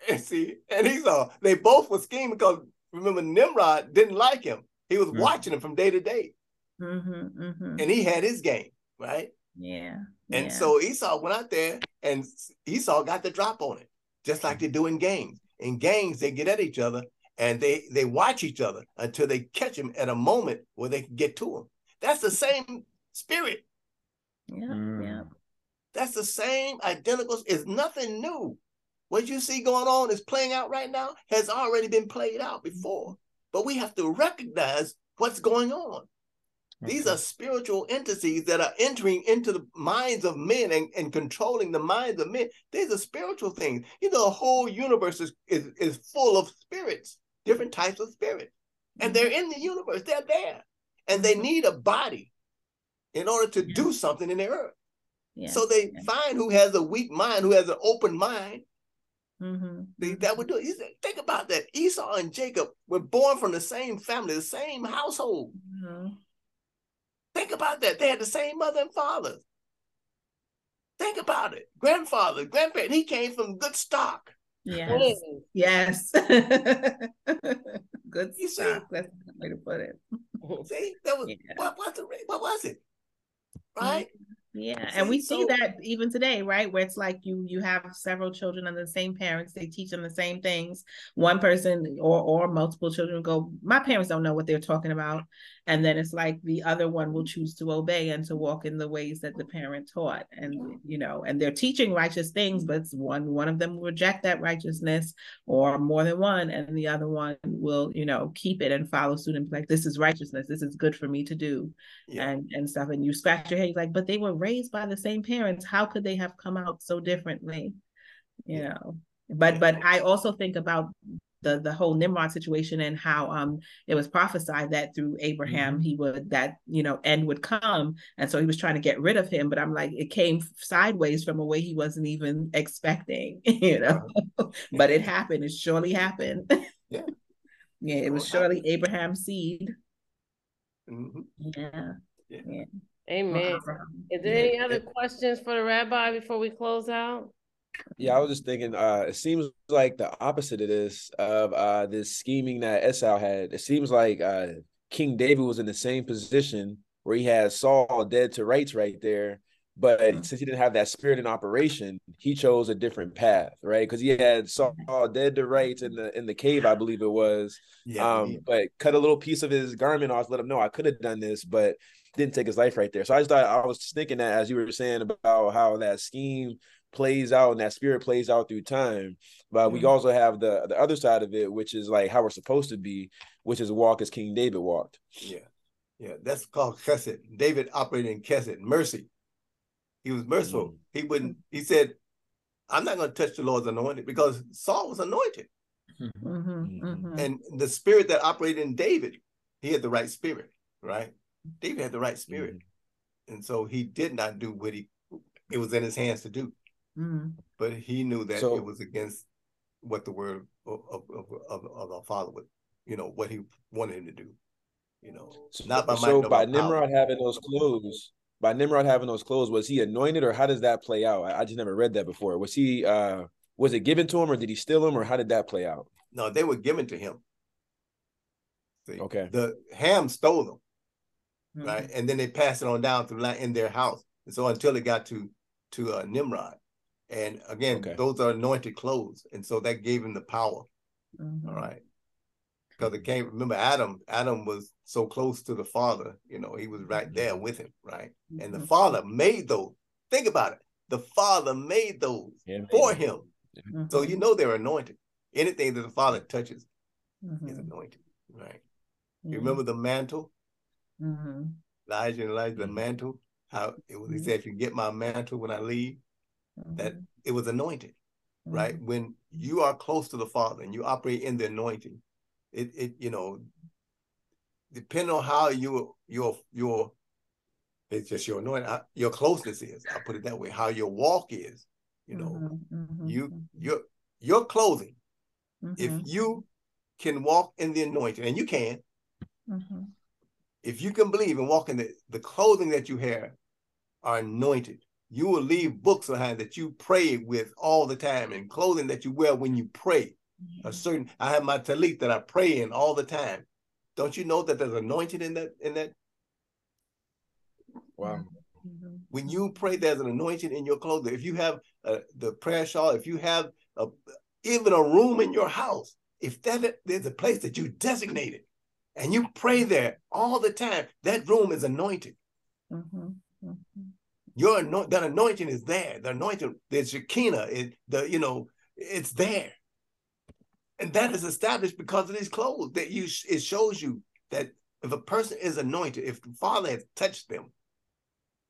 And see, and he saw they both were scheming because remember Nimrod didn't like him. He was Mhm. watching him from day to day, Mhm, mhm. and he had his game right. Yeah. And yeah. so Esau went out there, and Esau got the drop on it, just like they do in gangs. In gangs, they get at each other and they they watch each other until they catch him at a moment where they can get to him. That's the same spirit. yeah, Mm. yeah. That's the same identical. It's nothing new. What you see going on is playing out right now has already been played out before. But we have to recognize what's going on. These are spiritual entities that are entering into the minds of men and, and controlling the minds of men. These are spiritual things. You know, the whole universe is, is, is full of spirits, different types of spirits. And they're in the universe, they're there. And they need a body in order to do something in the earth. yeah. So they yeah. find who has a weak mind, who has an open mind. Mhm, They, that would do it. Think about that. Esau and Jacob were born from the same family, the same household. mhm. Think about that. They had the same mother and father. Think about it. Grandfather, grandparent, he came from good stock. Yes. Twins. Yes. Good You see? That's the way to put it. See, that was Yeah. what was the what was it? Right? Yeah, and we see so- that even today, right? Where it's like you you have several children under the same parents, they teach them the same things. One person or or multiple children go, my parents don't know what they're talking about, and then it's like the other one will choose to obey and to walk in the ways that the parent taught, and you know, and they're teaching righteous things, but one one of them will reject that righteousness, or more than one, and the other one will you know keep it and follow suit and be like, this is righteousness, this is good for me to do, Yeah. and and stuff. And you scratch your head you're like but they were raised by the same parents. How could they have come out so differently? You Yeah. know? But but i also think about the the whole Nimrod situation and how um it was prophesied that through Abraham mm-hmm. he would that you know end would come. And so he was trying to get rid of him but I'm like it came sideways from a way he wasn't even expecting you know? But it happened. It surely happened. Yeah. Yeah it was surely Abraham's seed. Mm-hmm. yeah. Yeah, amen. Is there any other questions for the rabbi before we close out yeah, I was just thinking. Uh, it seems like the opposite of this of uh this scheming that Esau had. It seems like uh King David was in the same position where he had Saul dead to rights right there, but mm-hmm. since he didn't have that spirit in operation, he chose a different path, right? Because he had Saul dead to rights in the in the cave, I believe it was. Yeah, um, yeah. but cut a little piece of his garment off, let him know I could have done this, but didn't take his life right there. So I just thought I was thinking that as you were saying about how that scheme plays out and that spirit plays out through time. But mm-hmm. we also have the the other side of it, which is like how we're supposed to be, which is walk as King David walked. Yeah. Yeah. That's called chesed. David operated in chesed, mercy. He was merciful. Mm-hmm. He wouldn't, he said, I'm not going to touch the Lord's anointed because Saul was anointed. Mm-hmm. mm-hmm. mm-hmm. And the spirit that operated in David, he had the right spirit, right? David had the right spirit. Mm-hmm. And so he did not do what he it was in his hands to do. Mm-hmm. But he knew that so, it was against what the word of, of, of, of our father would, you know, what he wanted him to do. You know, so, not by so by Nimrod power. having those clothes, by Nimrod having those clothes, was he anointed or how does that play out? I, I just never read that before. Was he uh was it given to him or did he steal them or how did that play out? No, they were given to him. See, okay. The Ham stole them, mm-hmm. right? And then they passed it on down through in their house. And so until it got to to uh, Nimrod. And again, okay. those are anointed clothes. And so that gave him the power. Mm-hmm. All right. Because it came, remember Adam, Adam was so close to the father, you know, he was right there with him, right? Mm-hmm. And the mm-hmm. father made those. Think about it. The father made those yeah, for him. Mm-hmm. So you know they're anointed. Anything that the father touches is mm-hmm. anointed, right? You remember the mantle? Elijah and Elijah, the mantle, how it was, he said, if you get my mantle when I leave, that mm-hmm. it was anointed, mm-hmm. right? When you are close to the Father and you operate in the anointing, it it you know, depending on how your your your it's just your anointing, your closeness is. I'll put it that way. How your walk is, you know, mm-hmm. mm-hmm you your your clothing. If you can walk in the anointing, and you can, if you can believe and walk in the the clothing that you have are anointed, you will leave books behind that you pray with all the time and clothing that you wear when you pray. A certain I have my talit that I pray in all the time. Don't you know that there's anointing in that in that? Wow. Mm-hmm. When you pray, there's an anointing in your clothing. If you have uh, the prayer shawl, if you have a, even a room in your house, if that there's a place that you designated and you pray there all the time, that room is anointed. Mm-hmm. Mm-hmm your anoint, that anointing is there. The anointing, the Shekinah, it, the you know, it's there, and that is established because of these clothes. That you, it shows you that if a person is anointed, if the Father has touched them,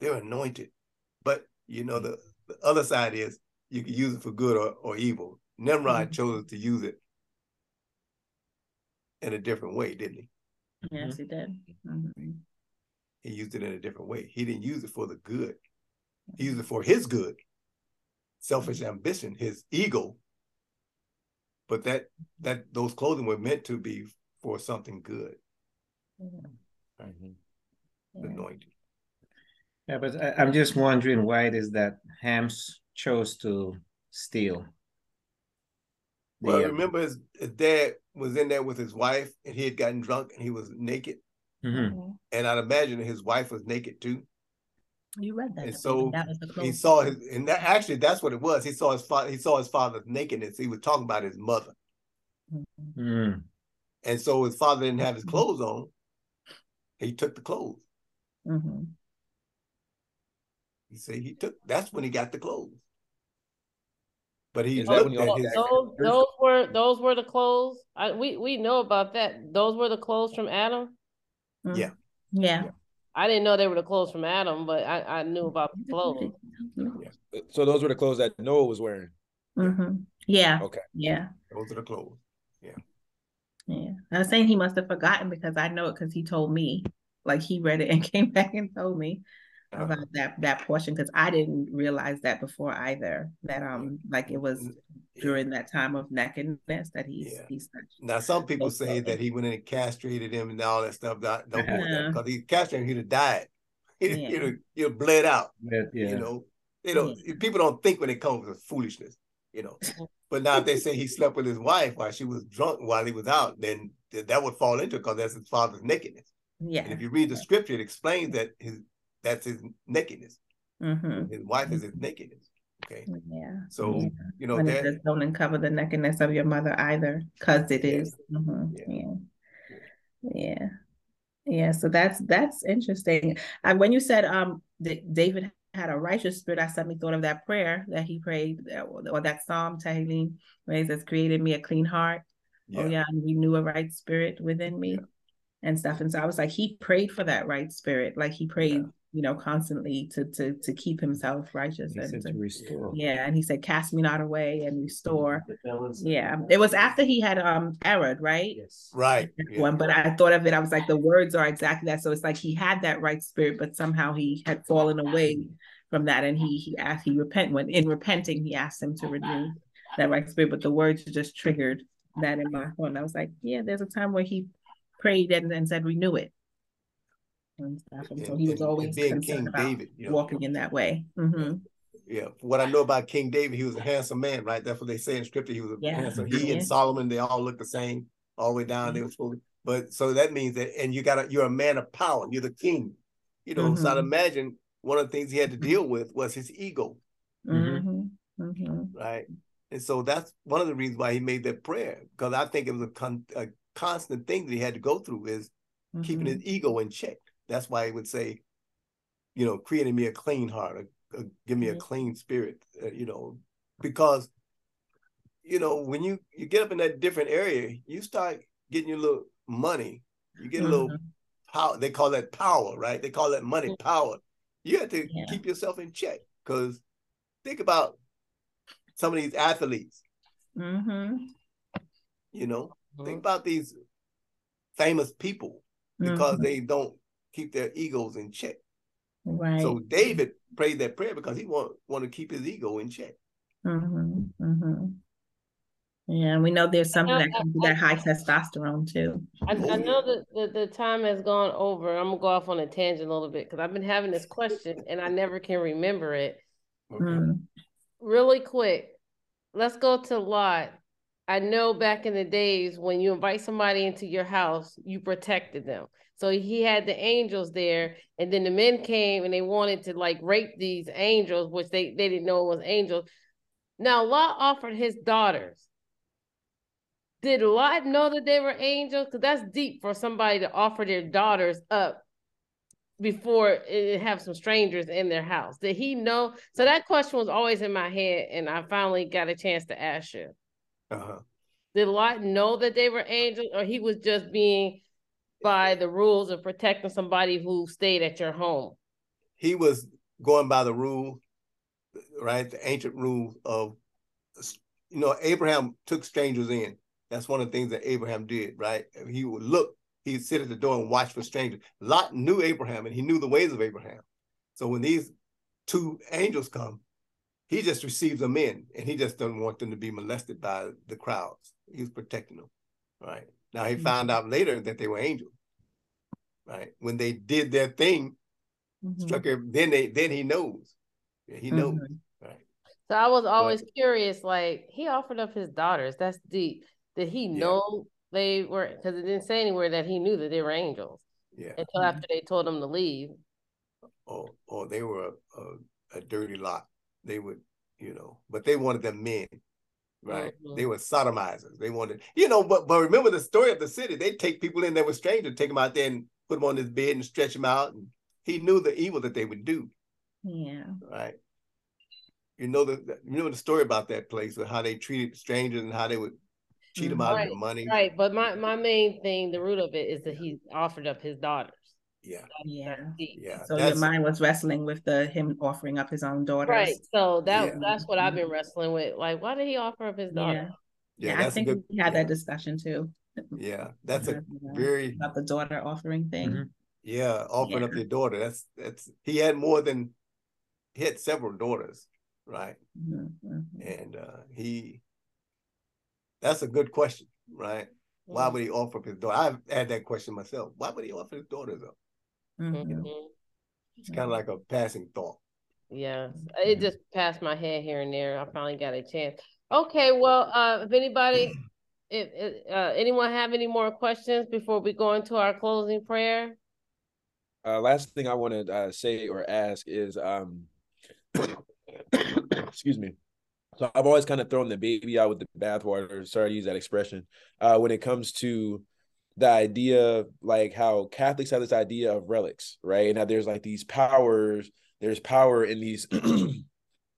they're anointed. But you know, the, the other side is you can use it for good or, or evil. Nimrod mm-hmm. chose to use it in a different way, didn't he? Yes, he did. Mm-hmm. He used it in a different way. He didn't use it for the good. He used it for his good, selfish ambition, his ego. But that that those clothing were meant to be for something good. Mm-hmm. Mm-hmm. Anointing. Yeah, but I, am just wondering why it is that Hams chose to steal. Well, the, remember his, his, dad was in there with his wife, and he had gotten drunk, and he was naked. Mm-hmm. And I'd imagine his wife was naked too. You read that. And so that was the he saw his, and that actually that's what it was. He saw his father. He saw his father's nakedness. He was talking about his mother. Mm. And so his father didn't have his mm-hmm. clothes on. He took the clothes. Mm-hmm. He said he took. That's when he got the clothes. But he looked at his. Those, those were those were the clothes. I, we we know about that. Those were the clothes from Adam. Mm-hmm. Yeah. yeah. yeah. I didn't know they were the clothes from Adam, but I, I knew about the clothes. Yeah. So those were the clothes that Noah was wearing. Mm-hmm. Yeah. Okay. Yeah. Those are the clothes. Yeah. Yeah. I was saying he must have forgotten because I know it because he told me. Like he read it and came back and told me. Uh-huh. about that that portion because I didn't realize that before either. That um like it mm-hmm. was during that time of nakedness that he's yeah. he's now some people so, say that he went in and castrated him and all that stuff. Don't, don't yeah. because he castrated him, he'd have died. He'd, yeah. he'd, have, he'd have bled out. Yeah. You know, they don't people don't think when it comes to foolishness, you know. but now if they say he slept with his wife while she was drunk while he was out, then that would fall into because that's his father's nakedness. Yeah. And if you read the scripture, it explains that his that's his nakedness. Mm-hmm. His wife is his nakedness. Okay. Yeah. So yeah. you know that says, don't uncover the nakedness of your mother either, because it is. Mm-hmm. Yeah. yeah. yeah. Yeah. So that's that's interesting. Uh, when you said um that David had a righteous spirit, I suddenly thought of that prayer that he prayed, or that Psalm Tehillim, where he says, "Created me a clean heart." Oh, yeah. Oh yeah, and renew a right spirit within me. Yeah and stuff. And so I was like, he prayed for that right spirit. Like he prayed, yeah. You know, constantly to to to keep himself righteous he and to, to, restore. Yeah. And he said, cast me not away and restore. Yeah. It was after he had um erred, right? Yes. Right. One, but I thought of it, I was like, the words are exactly that. So it's like he had that right spirit, but somehow he had fallen away from that. And he he asked, he repent when in repenting, he asked him to renew that right spirit. But the words just triggered that in my heart. And I was like, yeah, there's a time where he prayed and, and said renew it. And, stuff. and so he was always being King David, you know, walking in that way. Mm-hmm. Yeah, what I know about King David, he was a handsome man, right? That's what they say in scripture. He was a yeah. handsome. He yeah. and Solomon, they all look the same all the way down. Mm-hmm. They were supposed, but so that means that, and you got you're a man of power. You're the king, you know. Mm-hmm. So I'd mm-hmm. imagine one of the things he had to deal with was his ego, mm-hmm. Mm-hmm. right? And so that's one of the reasons why he made that prayer because I think it was a, con- a constant thing that he had to go through is mm-hmm. keeping his ego in check. That's why he would say, you know, creating me a clean heart, a, a, give me a mm-hmm. clean spirit, uh, you know, because, you know, when you you get up in that different area, you start getting your little money, you get a little mm-hmm. power. They call that power, right? They call that money mm-hmm. power. You have to yeah. keep yourself in check because think about some of these athletes. Mm-hmm. You know, Think uh-huh. about these famous people because mm-hmm. they don't keep their egos in check. Right. So David prayed that prayer because he want want to keep his ego in check. Mm-hmm. Mm-hmm. Yeah, we know there's something know, that can be that high testosterone too. I, I know that the, the time has gone over. I'm gonna go off on a tangent a little bit because I've been having this question and I never can remember it. Okay. Mm. Really quick, let's go to Lot I know back in the days when you invite somebody into your house, you protected them. So he had the angels there, and then the men came and they wanted to like rape these angels, which they, they didn't know it was angels. Now Lot offered his daughters. Did Lot know that they were angels? Because that's deep for somebody to offer their daughters up before it have some strangers in their house. Did he know? So that question was always in my head, and I finally got a chance to ask you. Uh-huh. Did Lot know that they were angels, or he was just being by the rules of protecting somebody who stayed at your home? He was going by the rule, right? The ancient rule of, you know, Abraham took strangers in. That's one of the things that Abraham did, right? He would look, he'd sit at the door and watch for strangers. Lot knew Abraham and he knew the ways of Abraham. So when these two angels come, he just receives them in and he just doesn't want them to be molested by the crowds. He's protecting them. Right. Now he mm-hmm. found out later that they were angels. Right. When they did their thing, mm-hmm. struck her, then they then he knows. Yeah, he knows. Mm-hmm. Right. So I was always but, curious, like he offered up his daughters. That's deep. Did he yeah. know they were because it didn't say anywhere that he knew that they were angels. Yeah. Until after they told him to leave. Oh, oh, they were a, a, a dirty lot they would, you know, but they wanted them men, right? Mm-hmm. They were sodomizers. They wanted, you know, but but remember the story of the city. They take people in that were strangers, take them out there and put them on his bed and stretch them out. And he knew the evil that they would do. Yeah. Right. You know the you know the story about that place, with how they treated strangers and how they would cheat them out right, of their money. Right. But my my main thing, the root of it, is that he offered up his daughter. Yeah. Yeah. Yeah. So your mind was wrestling with the him offering up his own daughter. Right. So that yeah. that's what I've been wrestling with. Like, why did he offer up his daughter? Yeah, I think good, we had yeah. that discussion too. Yeah, that's a very about the daughter offering thing. Mm-hmm. Yeah, offering yeah. up your daughter. That's that's he had more than he had several daughters, right? Mm-hmm. And uh he that's a good question, right? Why would he offer up his daughter? I've had that question myself. Why would he offer his daughters up? Mm-hmm. You know, it's kind of like a passing thought. Yeah, it mm-hmm. just passed my head here and there. I finally got a chance. Okay, well, uh, if anybody, if, if uh, anyone have any more questions before we go into our closing prayer? Uh, last thing I want to uh, say or ask is, um, excuse me. So I've always kind of thrown the baby out with the bathwater. Sorry to use that expression. Uh, when it comes to the idea, of like how Catholics have this idea of relics, right? And that there's like these powers. There's power in these in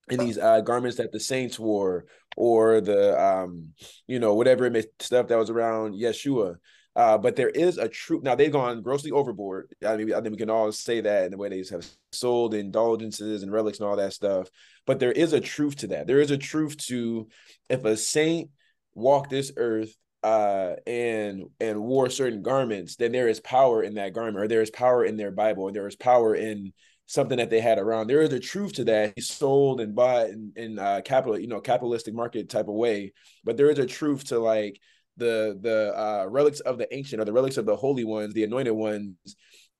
these uh, garments that the saints wore, or the um, you know, whatever it may stuff that was around Yeshua. Uh, but there is a truth. Now they've gone grossly overboard. I mean, I think we can all say that in the way they have sold indulgences and relics and all that stuff. But there is a truth to that. There is a truth to if a saint walked this earth uh, and and wore certain garments, then there is power in that garment, or there is power in their Bible, and there is power in something that they had around. There is a truth to that. He sold and bought in, in uh, capital, you know, capitalistic market type of way. But there is a truth to like the the uh, relics of the ancient or the relics of the holy ones, the anointed ones,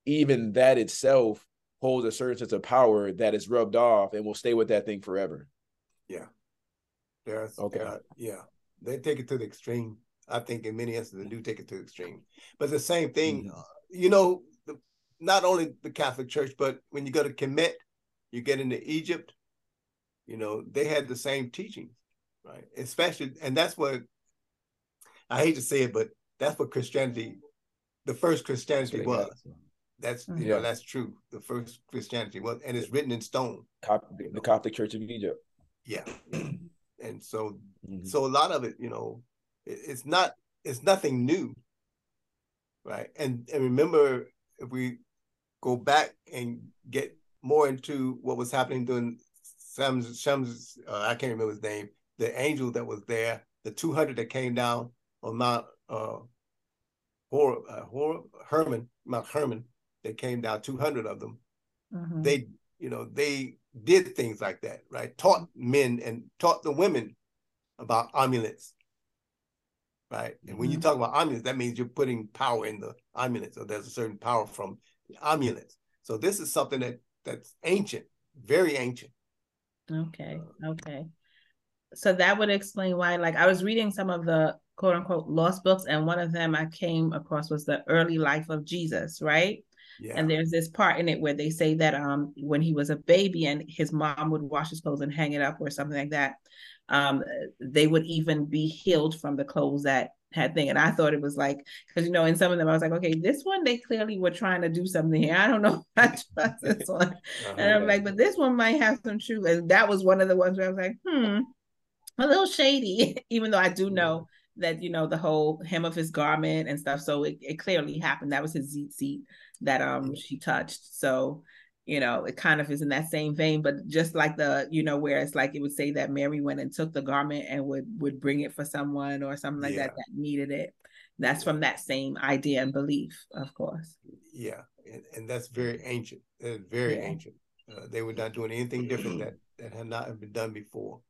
even that itself holds a certain sense of power that is rubbed off and will stay with that thing forever. Yeah. There's okay. Uh, yeah. They take it to the extreme. I think in many instances they do take it to the extreme. But the same thing, mm-hmm. uh, you know, the, not only the Catholic Church, but when you go to Kemet, you get into Egypt, you know, they had the same teachings, right? Especially, and that's what I hate to say it, but that's what Christianity, the first Christianity was. That's you yeah. know that's true. The first Christianity was, and it's written in stone. Coptic, the Coptic Church of Egypt. Yeah, and so mm-hmm. so a lot of it, you know, it, it's not it's nothing new, right? And and remember, if we go back and get more into what was happening during Shem's, Shem's uh, I can't remember his name, the angel that was there, the two hundred that came down on Mount uh, Hor, uh, Hor, Hermon, Mount Hermon, they came down 200 of them. Mm-hmm. They, you know, they did things like that, right? Taught men and taught the women about amulets, right? And when you mm-hmm. talk about amulets, that means you're putting power in the amulets, or there's a certain power from the amulets. So this is something that that's ancient, very ancient. Okay, okay. So that would explain why, like, I was reading some of the quote unquote lost books, and one of them I came across was the early life of Jesus, right? Yeah. And there's this part in it where they say that um when he was a baby and his mom would wash his clothes and hang it up or something like that, um they would even be healed from the clothes that had thing. And I thought it was like because you know in some of them I was like, okay, this one they clearly were trying to do something here. I don't know I trust this one. uh-huh. And I'm like, but this one might have some truth. And that was one of the ones where I was like, hmm, a little shady, even though I do know that you know the whole hem of his garment and stuff. So it, it clearly happened. That was his seat seat that um she touched. So you know it kind of is in that same vein, but just like the you know where it's like it would say that Mary went and took the garment and would would bring it for someone or something like yeah. that that needed it. That's from that same idea and belief, of course. Yeah, and, and that's very ancient. It's very yeah. ancient. Uh, they were not doing anything different that that had not been done before.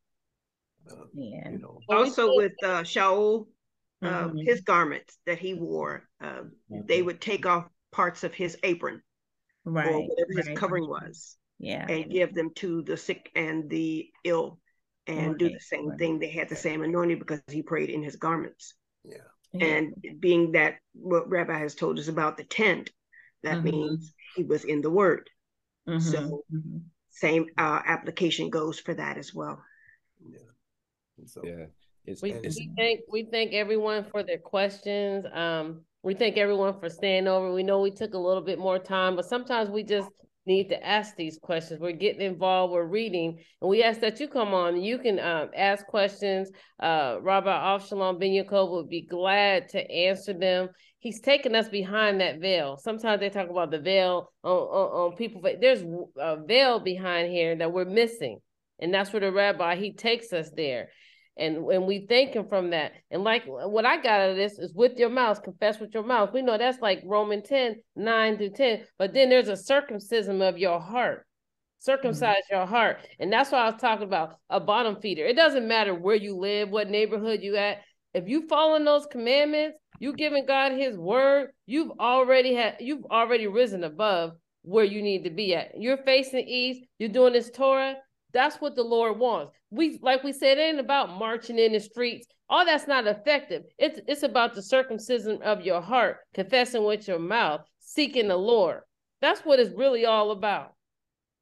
Uh, yeah. You know. Also with uh, Shaul, uh, mm-hmm. his garments that he wore, uh, mm-hmm. they would take off parts of his apron, right, or whatever his right. covering was, yeah, and give them to the sick and the ill, and do the same right. thing. They had the same anointing because he prayed in his garments. Yeah. And being that what Rabbi has told us about the tent, that mm-hmm. means he was in the Word. So mm-hmm. same uh, application goes for that as well. Yeah. So yeah, it's, we, it's, we thank we thank everyone for their questions. Um, we thank everyone for staying over. We know we took a little bit more time, but sometimes we just need to ask these questions. We're getting involved, we're reading, and we ask that you come on. You can um, ask questions. Uh, Rabbi Avshalom Ben Yaakov would be glad to answer them. He's taking us behind that veil. Sometimes they talk about the veil on, on, on people, but there's a veil behind here that we're missing. And that's where the rabbi, he takes us there. And and we thank him from that. And like what I got out of this is with your mouth, confess with your mouth. We know that's like Roman 10, 9 through 10. But then there's a circumcision of your heart. Circumcise mm-hmm. your heart. And that's what I was talking about. A bottom feeder. It doesn't matter where you live, what neighborhood you at. If you following those commandments, you giving God his word, you've already had you've already risen above where you need to be at. You're facing east, you're doing this Torah. That's what the Lord wants. We like we said, it ain't about marching in the streets. All that's not effective. It's it's about the circumcision of your heart, confessing with your mouth, seeking the Lord. That's what it's really all about.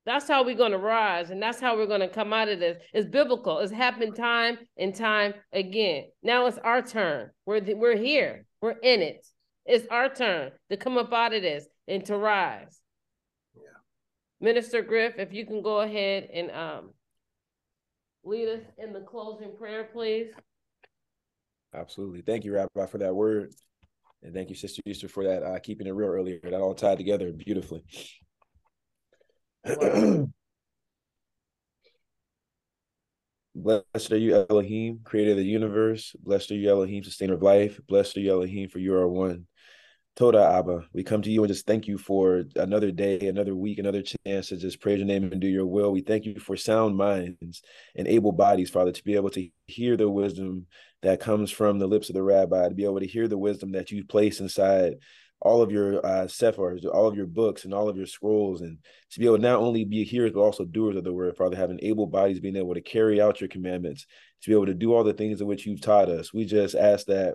That's how we're going to rise, and that's how we're going to come out of this. It's biblical. It's happened time and time again. Now it's our turn. We're the, we're here. We're in it. It's our turn to come up out of this and to rise. Minister Griff, if you can go ahead and um, lead us in the closing prayer, please. Absolutely. Thank you, Rabbi, for that word. And thank you, Sister Esther, for that uh, keeping it real earlier. That all tied together beautifully. Blessed are you, Elohim, creator of the universe. Blessed are you, Elohim, sustainer of life. Blessed are you, Elohim, for you are one. Toda Abba, we come to you and just thank you for another day, another week, another chance to just praise your name and do your will. We thank you for sound minds and able bodies, Father, to be able to hear the wisdom that comes from the lips of the rabbi, to be able to hear the wisdom that you place inside all of your uh, sephars, all of your books, and all of your scrolls, and to be able to not only be hearers but also doers of the word, Father, having able bodies, being able to carry out your commandments, to be able to do all the things in which you've taught us. We just ask that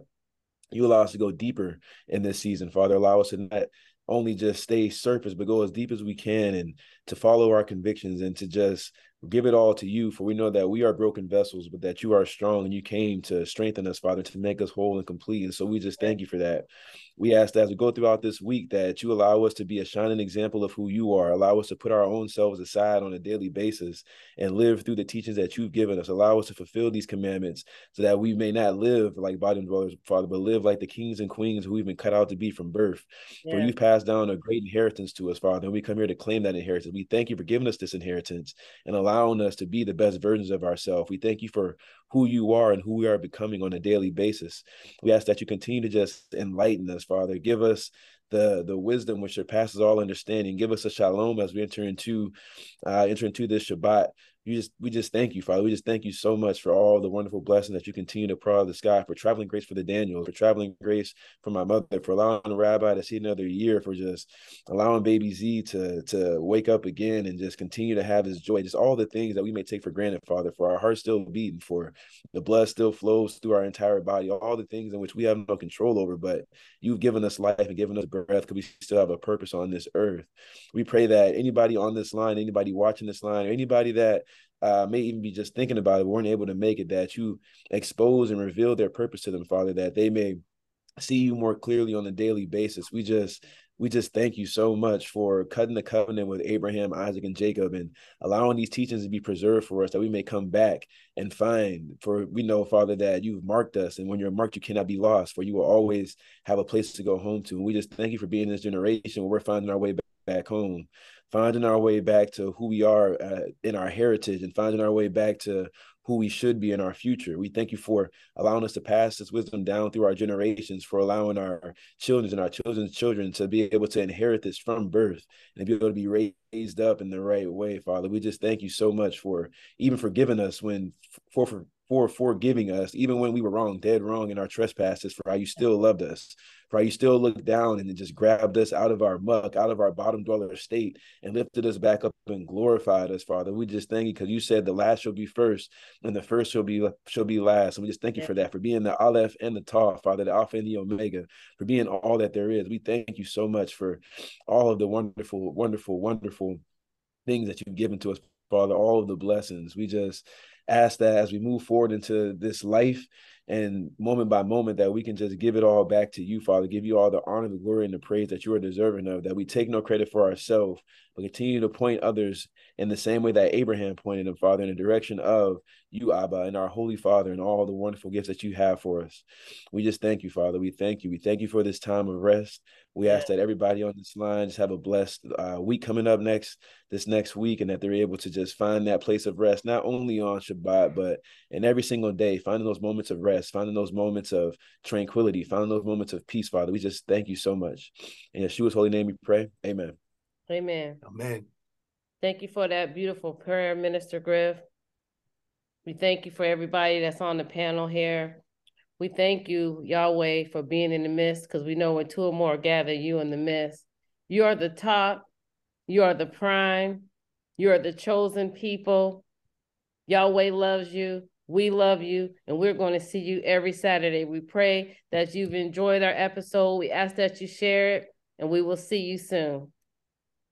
you allow us to go deeper in this season, Father. Allow us to not only just stay surface, but go as deep as we can and to follow our convictions and to just give it all to you. For we know that we are broken vessels, but that you are strong and you came to strengthen us, Father, to make us whole and complete. And so we just thank you for that. We ask that as we go throughout this week that you allow us to be a shining example of who you are. Allow us to put our own selves aside on a daily basis and live through the teachings that you've given us. Allow us to fulfill these commandments so that we may not live like bottom dwellers, Father, but live like the kings and queens who we've been cut out to be from birth. Yeah. For you've passed down a great inheritance to us, Father, and we come here to claim that inheritance. We thank you for giving us this inheritance and allowing us to be the best versions of ourselves. We thank you for who you are and who we are becoming on a daily basis. We ask that you continue to just enlighten us, Father. Give us the the wisdom which surpasses all understanding. Give us a shalom as we enter into uh, enter into this Shabbat you just we just thank you, Father. We just thank you so much for all the wonderful blessings that you continue to pour out of the sky, for traveling grace for the Daniels, for traveling grace for my mother, for allowing the rabbi to see another year, for just allowing baby Z to to wake up again and just continue to have his joy. Just all the things that we may take for granted, Father, for our hearts still beating, for the blood still flows through our entire body, all the things in which we have no control over, but you've given us life and given us breath because we still have a purpose on this earth. We pray that anybody on this line, anybody watching this line, or anybody that uh, may even be just thinking about it, weren't able to make it, that you expose and reveal their purpose to them, Father, that they may see you more clearly on a daily basis. We just we just thank you so much for cutting the covenant with Abraham, Isaac, and Jacob and allowing these teachings to be preserved for us that we may come back and find. For we know, Father, that you've marked us, and when you're marked, you cannot be lost, for you will always have a place to go home to. And we just thank you for being in this generation where we're finding our way back home finding our way back to who we are uh, in our heritage and finding our way back to who we should be in our future. We thank you for allowing us to pass this wisdom down through our generations, for allowing our children and our children's children to be able to inherit this from birth and be able to be raised up in the right way, Father. We just thank you so much for even forgiving us when for, for for forgiving us, even when we were wrong, dead wrong in our trespasses, for how you still loved us, for how you still looked down and just grabbed us out of our muck, out of our bottom dweller state, and lifted us back up and glorified us, Father. We just thank you because you said the last shall be first, and the first shall be shall be last. And we just thank you for that, for being the Aleph and the Tav, Father, the Alpha and the Omega, for being all that there is. We thank you so much for all of the wonderful, wonderful, wonderful things that you've given to us, Father, all of the blessings. We just ask that as we move forward into this life, and moment by moment that we can just give it all back to you, Father, give you all the honor, the glory, and the praise that you are deserving of, that we take no credit for ourselves, but continue to point others in the same way that Abraham pointed them, Father, in the direction of you, Abba, and our Holy Father, and all the wonderful gifts that you have for us. We just thank you, Father. We thank you. We thank you for this time of rest. We ask that everybody on this line just have a blessed uh, week coming up next this next week, and that they're able to just find that place of rest, not only on Shabbat, but in every single day, finding those moments of rest, finding those moments of tranquility, finding those moments of peace, Father. We just thank you so much. In Yeshua's holy name we pray. Amen. Amen. Amen. Thank you for that beautiful prayer, Minister Griff. We thank you for everybody that's on the panel here. We thank you, Yahweh, for being in the midst because we know when two or more gather, you in the midst. You are the top, you are the prime, you are the chosen people. Yahweh loves you. We love you, and we're going to see you every Saturday. We pray that you've enjoyed our episode. We ask that you share it, and we will see you soon.